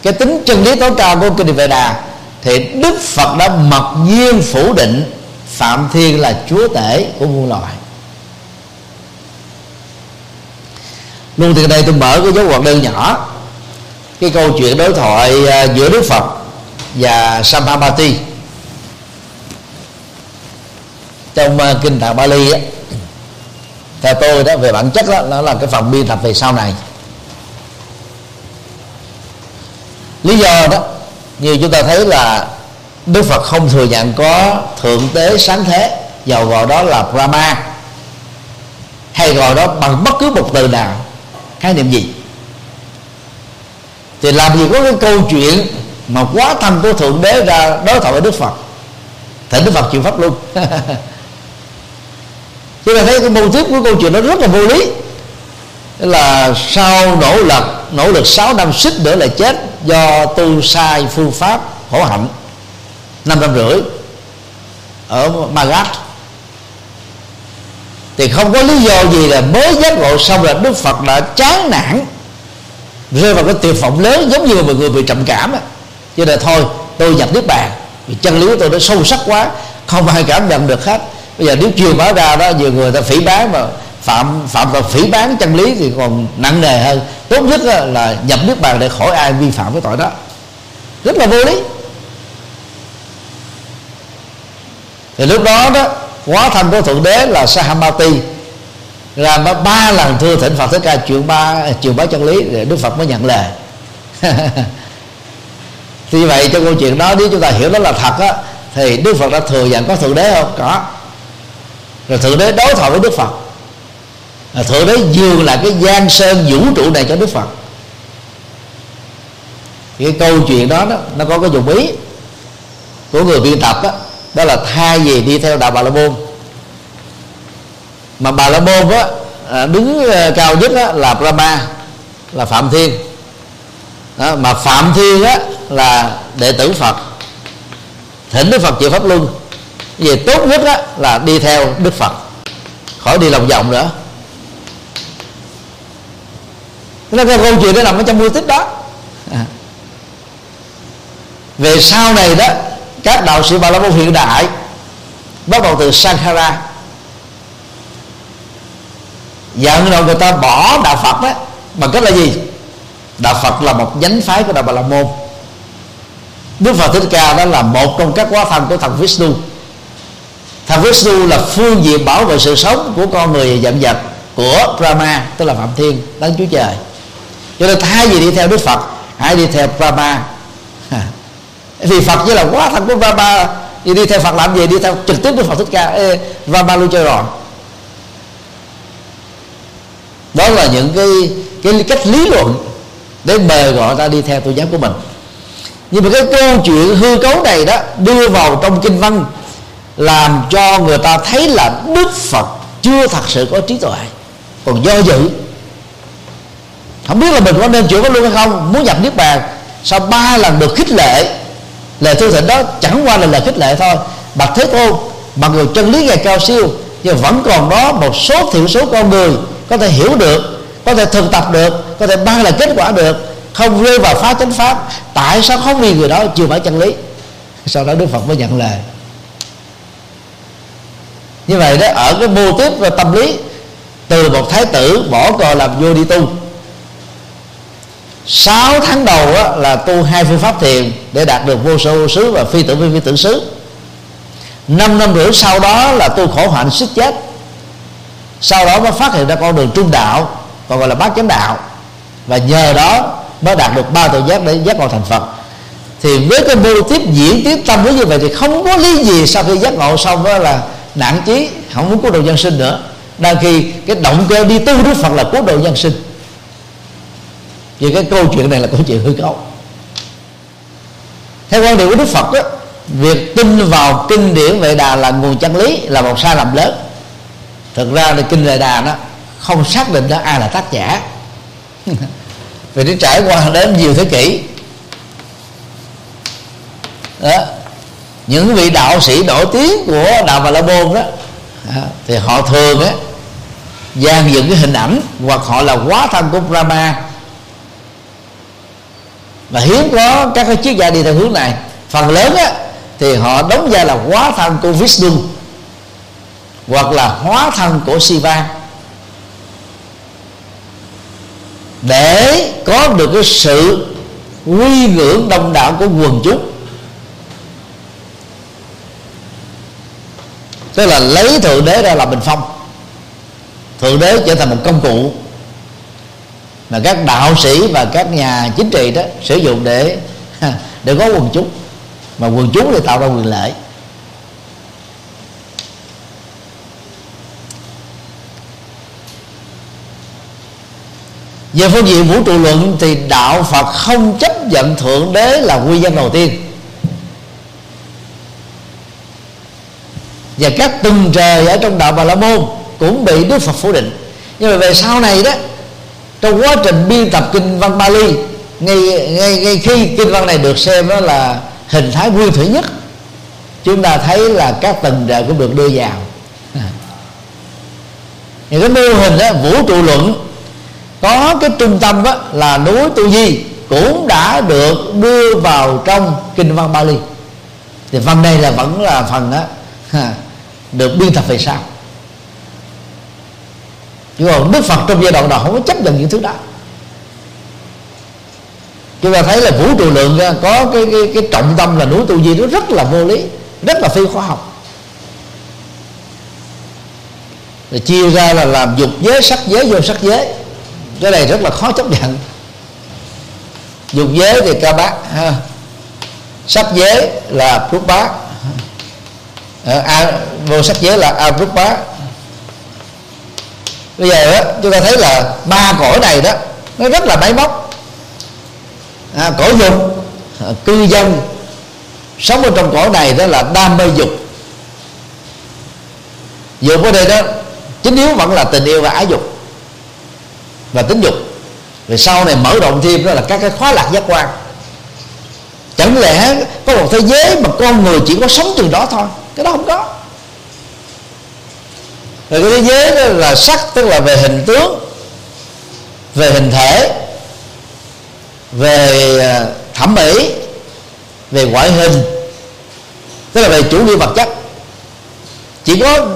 cái tính chân lý tối cao của kinh vệ đà thì đức phật đã mặc nhiên phủ định phạm thiên là chúa tể của muôn loài. Luôn từ đây tôi mở cái dấu hoạt đơn nhỏ, cái câu chuyện đối thoại à, giữa đức phật và Samhabati trong à, kinh Tạng Bali á, theo tôi đó, về bản chất đó, nó là cái phần biên tập về sau này. Lý do đó như chúng ta thấy là Đức Phật không thừa nhận có thượng tế sáng thế dầu gọi đó là Brahma. Hay gọi đó bằng bất cứ một từ nào. Khái niệm gì? Thì làm gì có cái câu chuyện mà quá thân của thượng đế ra đối thoại với đức phật? Thì đức phật chịu pháp luôn chúng ta thấy cái mô tiếp của câu chuyện nó rất là vô lý. Là sau nỗ lực nỗ lực 6 năm xích nữa là chết do tu sai phương pháp khổ hạnh, năm năm rưỡi, ở Magat. Thì không có lý do gì là mới giác ngộ xong là Đức Phật đã chán nản, rơi vào cái tuyệt vọng lớn giống như một người bị trầm cảm á. Cho nên thôi, tôi nhập nước bàn, vì chân lý của tôi nó sâu sắc quá, không ai cảm nhận được hết. Bây giờ nếu chưa báo ra đó, nhiều người ta phỉ bán mà phạm phạm vào phỉ bán chân lý thì còn nặng nề hơn. Tốt nhất là nhập niết bàn để khỏi ai vi phạm cái tội đó. Rất là vô lý. Thì lúc đó đó quá thân của thượng đế là Sahamati. Làm ba lần thưa thỉnh Phật Thích Ca chuyện ba chuyện bá chân lý để Đức Phật mới nhận lời. Thì vậy trong câu chuyện đó, nếu chúng ta hiểu nó là thật á, thì Đức Phật đã thừa nhận có thượng đế không? Có. Rồi thượng đế đối thoại với Đức Phật rồi thượng đế dường lại cái gian sơn vũ trụ này cho Đức Phật. Cái câu chuyện đó, đó nó có cái dụng ý của người biên tập đó đó là thay vì đi theo đạo bà la môn. Mà bà la môn á à, đứng à, cao nhất á, là Brahma là Phạm Thiên. Đó, mà Phạm Thiên á, là đệ tử Phật thỉnh Đức Phật chịu pháp luân. Về tốt nhất á, là đi theo Đức Phật khỏi đi lòng vòng nữa. Thế nên cái câu chuyện đó nằm ở trong mưu tích đó. À. về sau này đó, các đạo sĩ Bà La Môn hiện đại bắt đầu từ Sankara. Dẫn đầu người ta bỏ đạo Phật đó, bằng cách là gì? Đạo Phật là một nhánh phái của đạo Bà La Môn. Đức Phật Thích Ca đó là một trong các quá thân của thần Vishnu. Thần Vishnu là phương diện bảo vệ sự sống của con người dậm vật của Brahma, tức là Phạm Thiên, đấng Chúa Trời cho nên thay vì đi theo Đức Phật hãy đi theo Brahma vì Phật chỉ là quá thân của Brahma thì đi theo Phật làm gì? Đi theo trực tiếp Đức Phật Thích Ca. Ê, Brahma luôn chơi rồi. Đó là những cái cái cách lý luận để mời gọi ta đi theo tôn giáo của mình. Nhưng mà cái câu chuyện hư cấu này đó đưa vào trong kinh văn làm cho người ta thấy là đức phật chưa thật sự có trí tuệ còn do dự không biết là mình có nên chịu có luôn hay không, muốn nhập niết bàn, sau ba lần được khích lệ, lời thư thịnh đó chẳng qua là lời khích lệ thôi. Bạch thế tôn, mặc dù chân lý ngày cao siêu, nhưng vẫn còn đó một số thiểu số con người có thể hiểu được, có thể thực tập được, có thể mang lại kết quả được. Không rơi vào phá chánh pháp, tại sao không vì người đó chưa phải chân lý? Sau đó đức phật mới nhận lời. Như vậy đó, ở cái mô tiếp và tâm lý, từ một thái tử bỏ cờ làm vua đi tu 6 tháng đầu á, là tu hai phương pháp thiền để đạt được vô sở vô xứ và phi tử phi phi tử xứ. Năm năm rưỡi sau đó là tu khổ hạnh xích chết sau đó mới phát hiện ra con đường trung đạo còn gọi là bát chánh đạo. Và nhờ đó mới đạt được ba tội giác để giác ngộ thành phật. Thì với cái mô tiếp diễn tiếp tâm với như vậy thì không có lý gì sau khi giác ngộ xong đó là nản chí không muốn cứu độ nhân sinh nữa. Đang khi cái động cơ đi tu đức phật là cứu độ nhân sinh vì cái câu chuyện này là câu chuyện hư cấu. Theo quan điểm của đức phật đó, việc tin vào kinh điển vệ đà là nguồn chân lý là một sai lầm lớn. Thực ra là kinh vệ đà nó không xác định ra ai là tác giả. Vì nó trải qua đến nhiều thế kỷ. Đó. Những vị đạo sĩ nổi tiếng của đạo bà la môn đó thì họ thường á gian dựng cái hình ảnh hoặc họ là quá thân của Brahma mà hiếm có các cái triết gia đi theo hướng này. Phần lớn á, thì họ đóng vai là hóa thân của Vishnu, hoặc là hóa thân của Shiva. Để có được cái sự quy ngưỡng đông đảo của quần chúng. Tức là lấy thượng đế ra làm bình phong. Thượng đế trở thành một công cụ mà các đạo sĩ và các nhà chính trị đó sử dụng để để có quần chúng. Mà quần chúng thì tạo ra quyền lợi về phương diện vũ trụ luận thì đạo phật không chấp nhận thượng đế là nguyên nhân đầu tiên. Và các từng trời ở trong đạo bà la môn cũng bị đức phật phủ định. Nhưng mà về sau này đó trong quá trình biên tập kinh văn Bali ngay, ngay, ngay khi kinh văn này được xem đó là hình thái nguyên thủy nhất. Chúng ta thấy là các tầng trời cũng được đưa vào. Những cái mô hình đó vũ trụ luận có cái trung tâm đó là núi tu di cũng đã được đưa vào trong kinh văn Bali. Thì phần này là vẫn là phần đó được biên tập về sau chứ còn đức phật trong giai đoạn nào không có chấp nhận những thứ đó. Chúng ta thấy là vũ trụ lượng có cái, cái, cái trọng tâm là núi tu di nó rất là vô lý rất là phi khoa học. Rồi chia ra là làm dục giới sắc giới vô sắc giới. Cái này rất là khó chấp nhận. Dục giới thì ca bát ha. Sắc giới là phước bát à, vô sắc giới là a phước bát bây giờ đó, chúng ta thấy là ba cõi này đó nó rất là máy móc. À, cõi dục à, cư dân sống ở trong cõi này đó là đam mê dục. Dục ở đây đó chính yếu vẫn là tình yêu và ái dục và tính dục. Về sau này mở rộng thêm đó là các cái khóa lạc giác quan. Chẳng lẽ có một thế giới mà con người chỉ có sống từ đó thôi cái đó không có rồi cái thế giới đó là sắc, tức là về hình tướng, về hình thể, về à, thẩm mỹ, về ngoại hình, tức là về chủ nghĩa vật chất. Chỉ có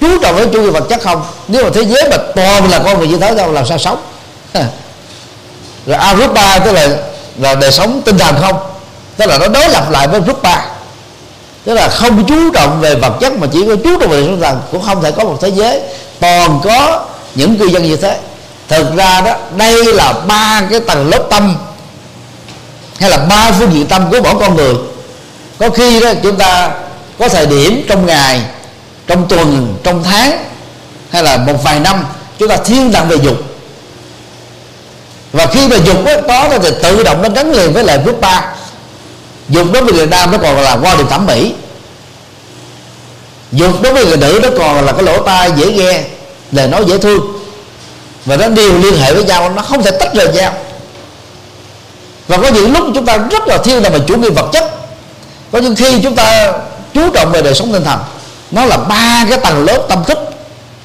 chú trọng đến chủ nghĩa vật chất không? Nếu mà thế giới mà toàn là con người như thế đâu làm sao sống? Rồi arupa, tức là là đời sống tinh thần không? Tức là nó đối lập lại với rupa tức là không chú trọng về vật chất mà chỉ có chú trọng về tinh thần cũng không thể có một thế giới. Toàn có những cư dân như thế. Thực ra đó đây là ba cái tầng lớp tâm hay là ba phương diện tâm của mỗi con người. Có khi đó chúng ta có thời điểm trong ngày trong tuần trong tháng hay là một vài năm chúng ta thiên tặng về dục. Và khi mà dục đó, có thì tự động nó gắn liền với lại bước ba dục đối với người nam nó còn là qua đường thẩm mỹ. Dục đối với người nữ nó còn là cái lỗ tai dễ nghe, lời nói dễ thương. Và nó đều liên hệ với nhau, nó không thể tách rời nhau. Và có những lúc chúng ta rất là thiên là về chủ nghĩa vật chất. Có những khi chúng ta chú trọng về đời sống tinh thần, nó là ba cái tầng lớp tâm thức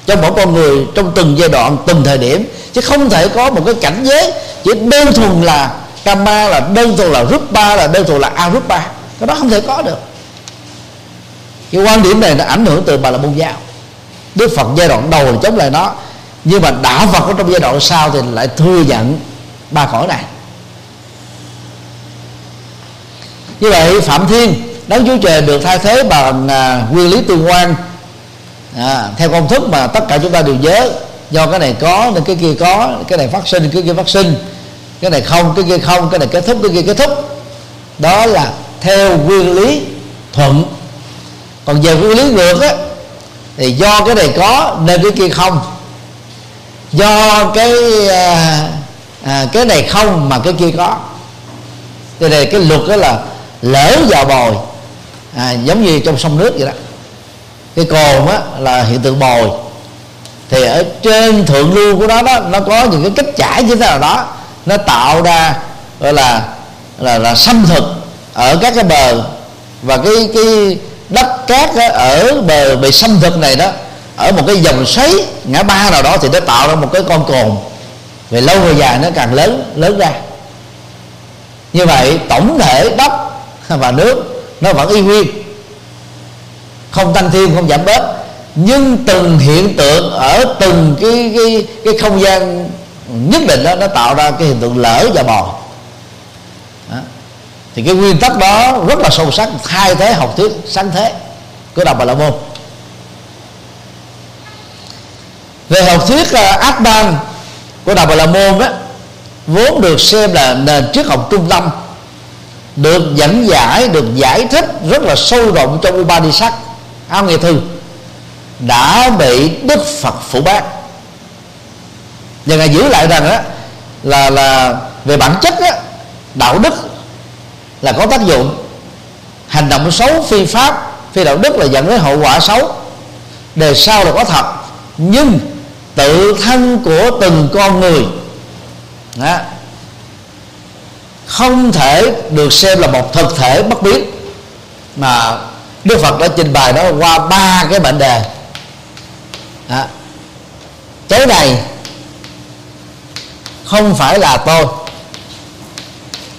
trong mỗi con người trong từng giai đoạn, từng thời điểm. Chứ không thể có một cái cảnh giới chỉ đơn thuần là kama là đơn thuần là rupa là đơn thuần là arupa cái đó không thể có được. Cái quan điểm này nó ảnh hưởng từ bà la môn giáo. Đức phật giai đoạn đầu là chống lại nó nhưng mà đạo phật ở trong giai đoạn sau thì lại thừa nhận ba cõi này. Như vậy phạm thiên đấng chúa trời được thay thế bằng à, nguyên lý tương quan. À, theo công thức mà tất cả chúng ta đều nhớ do cái này có nên cái kia có cái này phát sinh cái kia phát sinh cái này không cái kia không cái này kết thúc cái kia kết thúc. Đó là theo nguyên lý thuận. Còn về nguyên lý ngược á thì do cái này có nên cái kia không? Do cái à, à, cái này không mà cái kia có. Cái này cái luật đó là lỡ vào bồi à, giống như trong sông nước vậy đó. Cái cồn á là hiện tượng bồi. Thì ở trên thượng lưu của nó đó nó có những cái cách chảy như thế nào đó nó tạo ra, gọi là là là xâm thực ở các cái bờ. Và cái cái đất cát ở bờ bị xâm thực này đó, ở một cái dòng xoáy ngã ba nào đó thì nó tạo ra một cái con cồn. Về lâu về dài nó càng lớn lớn ra. Như vậy, tổng thể đất và nước nó vẫn y nguyên. Không tăng thêm không giảm bớt. Nhưng từng hiện tượng ở từng cái cái cái không gian nhất định đó nó tạo ra cái hiện tượng lỡ và bò. Đó. thì cái nguyên tắc đó rất là sâu sắc thay thế học thuyết sáng thế. Của đạo bà la môn. Về học thuyết uh, ác ban của đạo bà la môn đó vốn được xem là nền triết học trung tâm được dẫn giải được giải thích rất là sâu rộng trong Upanishad. Áo nghệ thư đã bị Đức Phật phủ bác và ngài giữ lại rằng á là là về bản chất á đạo đức là có tác dụng. Hành động xấu phi pháp phi đạo đức là dẫn đến hậu quả xấu. Đề sau là có thật nhưng tự thân của từng con người đó, không thể được xem là một thực thể bất biến. Mà Đức Phật đã trình bày đó qua ba cái mệnh đề. Đó. tối này không phải là tôi.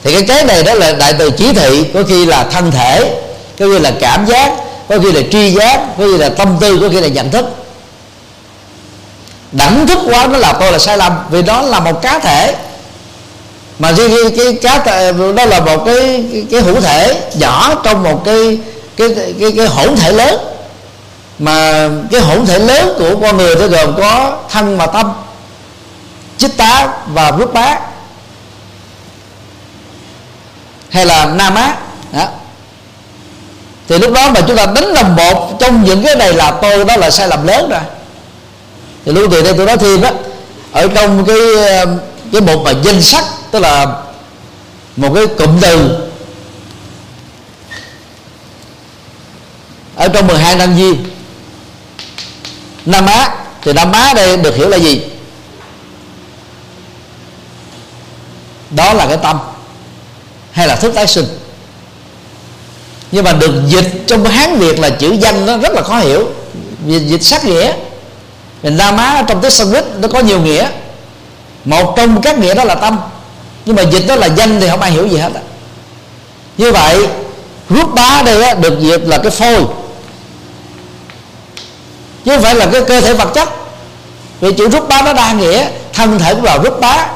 Thì cái cái này đó là đại từ chỉ thị có khi là thân thể có khi là cảm giác có khi là tri giác có khi là tâm tư có khi là nhận thức. Đẳng thức quá nó là tôi là sai lầm vì đó là một cá thể. Mà riêng cái, cái cá thể đó là một cái cái, cái hữu thể nhỏ trong một cái cái cái cái, cái hỗn thể lớn. Mà cái hỗn thể lớn của con người nó gồm có thân và tâm chích tá và rút bá hay là nam á. Đó. thì lúc đó mà chúng ta đánh đồng một trong những cái này là tôi, đó là sai lầm lớn rồi. Thì lưu từ đây tôi nói thêm á ở trong cái cái một mà danh sách, tức là một cái cụm từ. Ở trong 12 năm duyên Nam Á, thì Nam Á đây được hiểu là gì? Đó là cái tâm hay là thức tái sinh. Nhưng mà được dịch trong hán việt là chữ danh nó rất là khó hiểu. Vì dịch sát nghĩa. Mình la má trong tiếng sanskrit nó có nhiều nghĩa. Một trong các nghĩa đó là tâm. Nhưng mà dịch đó là danh thì không ai hiểu gì hết như vậy rút bá đây á, được dịch là cái phôi. Chứ không phải là cái cơ thể vật chất. Vì chữ rút bá nó đa nghĩa thân thể cũng là rút bá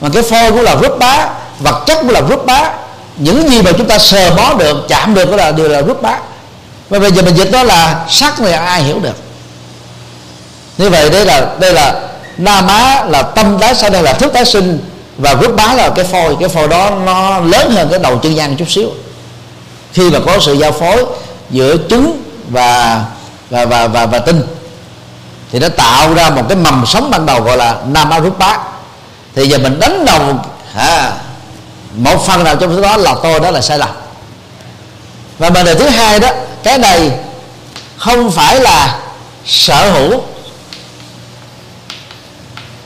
mà cái phôi cũng là rút bá vật chất cũng là rút bá. Những gì mà chúng ta sờ bó được chạm được đó là đều là rút bá. Và bây giờ mình dịch đó là sắc này ai hiểu được. Như vậy đây là đây là na má là tâm tái sanh đây là thức tái sinh và rút bá là cái phôi. Cái phôi đó nó lớn hơn cái đầu chân gian chút xíu. Khi mà có sự giao phối giữa trứng và và và và, và tinh thì nó tạo ra một cái mầm sống ban đầu gọi là nam rút bá thì giờ mình đánh đồng à, một phần nào trong số đó là tôi đó là sai lầm. Và vấn đề thứ hai đó cái này không phải là sở hữu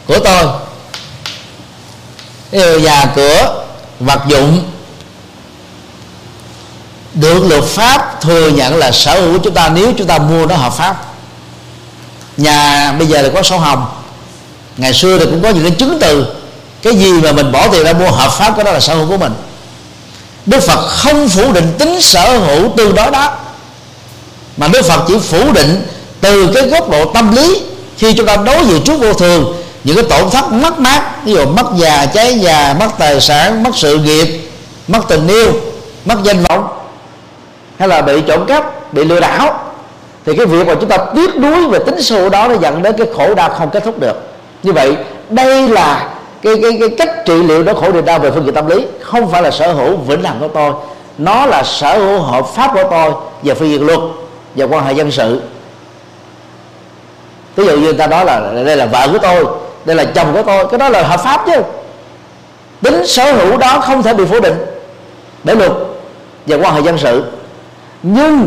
của tôi. Nhà cửa vật dụng được luật pháp thừa nhận là sở hữu của chúng ta. Nếu chúng ta mua nó hợp pháp. Nhà bây giờ là có sổ hồng. Ngày xưa thì cũng có những cái chứng từ cái gì mà mình bỏ tiền ra mua hợp pháp cái đó là sở hữu của mình. Đức phật không phủ định tính sở hữu tương đối đó. Mà đức phật chỉ phủ định từ cái góc độ tâm lý. Khi chúng ta đối diện trước vô thường, những cái tổn thất mất mát, ví dụ mất già, cháy già, mất tài sản, mất sự nghiệp, mất tình yêu, mất danh vọng, hay là bị trộm cắp, bị lừa đảo, thì cái việc mà chúng ta tiếc nuối về tính sâu đó nó dẫn đến cái khổ đau không kết thúc được. Như vậy, đây là cái, cái, cái cách trị liệu đó khổ niềm đau về phương diện tâm lý không phải là sở hữu vĩnh hằng của tôi. Nó là sở hữu hợp pháp của tôi về phương diện luật và quan hệ dân sự. Ví dụ như người ta nói là đây là vợ của tôi đây là chồng của tôi cái đó là hợp pháp chứ. Tính sở hữu đó không thể bị phủ định để luật và quan hệ dân sự. Nhưng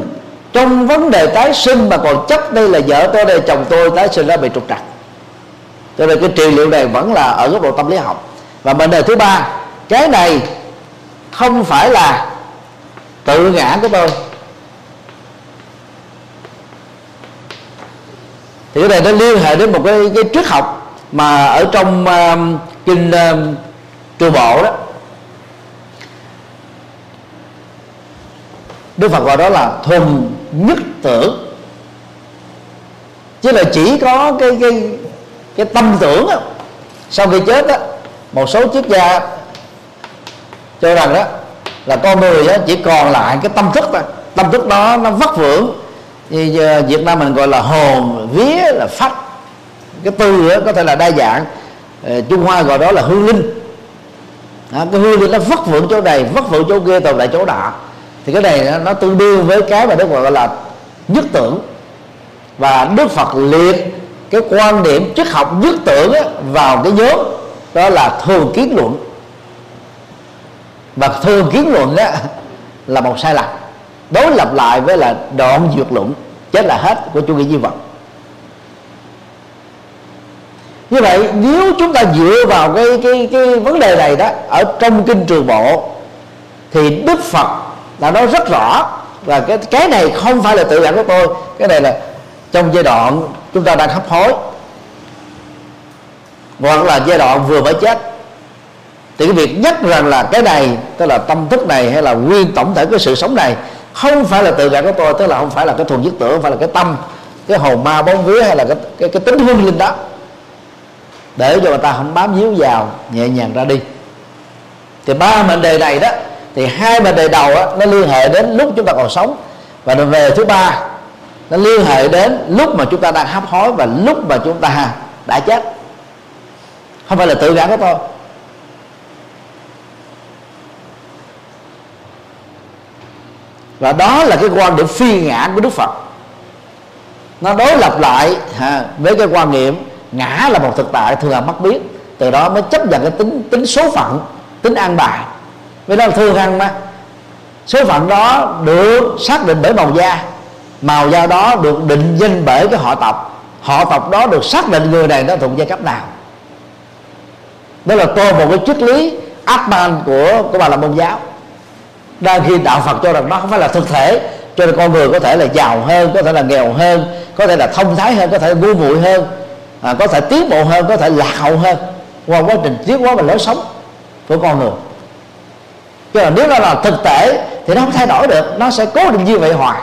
trong vấn đề tái sinh mà còn chấp đây là vợ tôi đây là chồng tôi tái sinh ra bị trục trặc cho nên cái trị liệu này vẫn là ở góc độ tâm lý học. Và vấn đề thứ ba cái này không phải là tự ngã của tôi. Thì cái này nó liên hệ đến một cái cái triết học mà ở trong uh, kinh um, uh, trường bộ đó. Đức Phật gọi đó là thuần nhất tưởng. Chứ là chỉ có cái cái cái tâm tưởng đó, sau khi chết đó một số triết gia cho rằng đó là con người đó chỉ còn lại cái tâm thức thôi. Tâm thức đó nó vất vưởng. Như ờ, Việt Nam mình gọi là hồn vía là phách. Cái từ đó có thể là đa dạng. Ờ, Trung Hoa gọi đó là hương linh. À, cái hương linh nó vất vưởng chỗ này vất vưởng chỗ kia tồn tại chỗ nọ. Thì cái này nó, nó tương đương với cái mà Đức Phật gọi là nhất tưởng. Và Đức Phật liệt cái quan điểm triết học nhất tưởng á, vào cái nhóm đó là thường kiến luận. Và thường kiến luận á, là một sai lầm đối lập lại với là đoạn dược luận chết là hết của chủ nghĩa duy vật. Như vậy nếu chúng ta dựa vào cái cái cái vấn đề này đó ở trong kinh trường bộ thì đức phật là nói rất rõ và cái cái này không phải là tự ngã của tôi cái này là trong giai đoạn chúng ta đang hấp hối. Hoặc là giai đoạn vừa mới chết. Thì cái việc nhắc rằng là cái này tức là tâm thức này hay là nguyên tổng thể cái sự sống này không phải là tự ngã của tôi tức là không phải là cái thuần dứt tưởng không phải là cái tâm cái hồn ma bóng vía hay là cái cái, cái tính hương linh đó. Để cho người ta không bám víu vào nhẹ nhàng ra đi. Thì ba mệnh đề này đó thì hai mệnh đề đầu đó, nó liên hệ đến lúc chúng ta còn sống. Và về thứ ba nó liên hệ đến lúc mà chúng ta đang hấp hối và lúc mà chúng ta đã chết. Không phải là tự ngã của tôi. Và đó là cái quan điểm phi ngã của đức phật. Nó đối lập lại ha, với cái quan niệm ngã là một thực tại thường là mất biết. Từ đó mới chấp nhận cái tính tính số phận tính an bài. Với đó là thường hằng mà. Số phận đó được xác định bởi màu da màu da đó được định danh bởi cái họ tộc. Họ tộc đó được xác định người này nó thuộc giai cấp nào. Đó là tôi một cái triết lý Atman của của bà là môn giáo. Đang khi đạo Phật cho rằng nó không phải là thực thể cho nên con người có thể là giàu hơn có thể là nghèo hơn có thể là thông thái hơn có thể ngu muội hơn à, có thể tiến bộ hơn có thể lạc hậu hơn. Qua quá trình tiến hóa và lối sống của con người. Chứ là nếu nó là thực thể thì nó không thay đổi được nó sẽ cố định như vậy hoài.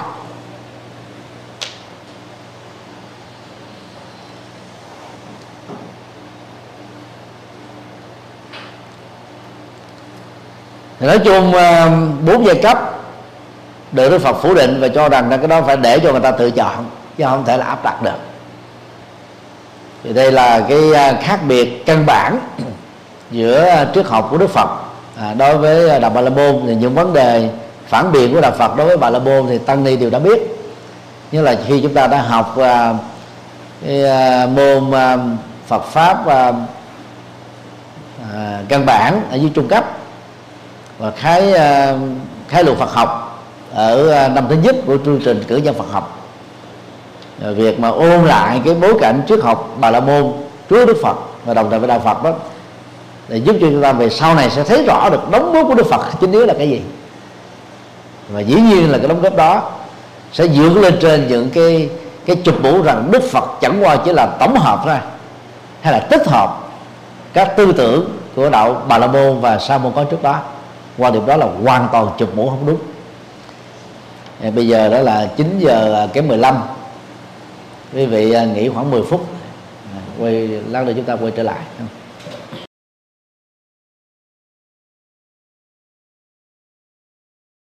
Thì nói chung ờ, bốn giai cấp được Đức Phật phủ định và cho rằng là cái đó phải để cho người ta tự chọn chứ không thể là áp đặt được. Thì đây là cái ờ, khác biệt căn bản giữa ờ, triết học của Đức Phật à, đối với đạo Bà La Môn. Thì những vấn đề phản biện của đạo Phật đối với Bà La Môn thì tăng ni đều đã biết. Như là khi chúng ta đã học cái, môn Phật pháp căn bản ở dưới trung cấp và khái ờ, khái luận Phật học ở ờ, năm thứ nhất của chương trình cử nhân Phật học. Ờ, việc mà ôn lại cái bối cảnh trước học Bà La Môn trước Đức Phật và đồng thời với đạo Phật đó, để giúp cho chúng ta về sau này sẽ thấy rõ được đóng góp của Đức Phật chính yếu là cái gì. Và dĩ nhiên là cái đóng góp đó sẽ dựa lên trên những cái cái chụp mũ rằng Đức Phật chẳng qua chỉ là tổng hợp thôi, hay là tích hợp các tư tưởng của đạo Bà La Môn và Sa môn có trước đó quan điểm đó là hoàn toàn chụp mũ không đúng. Bây giờ đó là 9 giờ kém 15 quý vị à, nghỉ khoảng 10 phút. Quay, lát nữa chúng ta quay trở lại.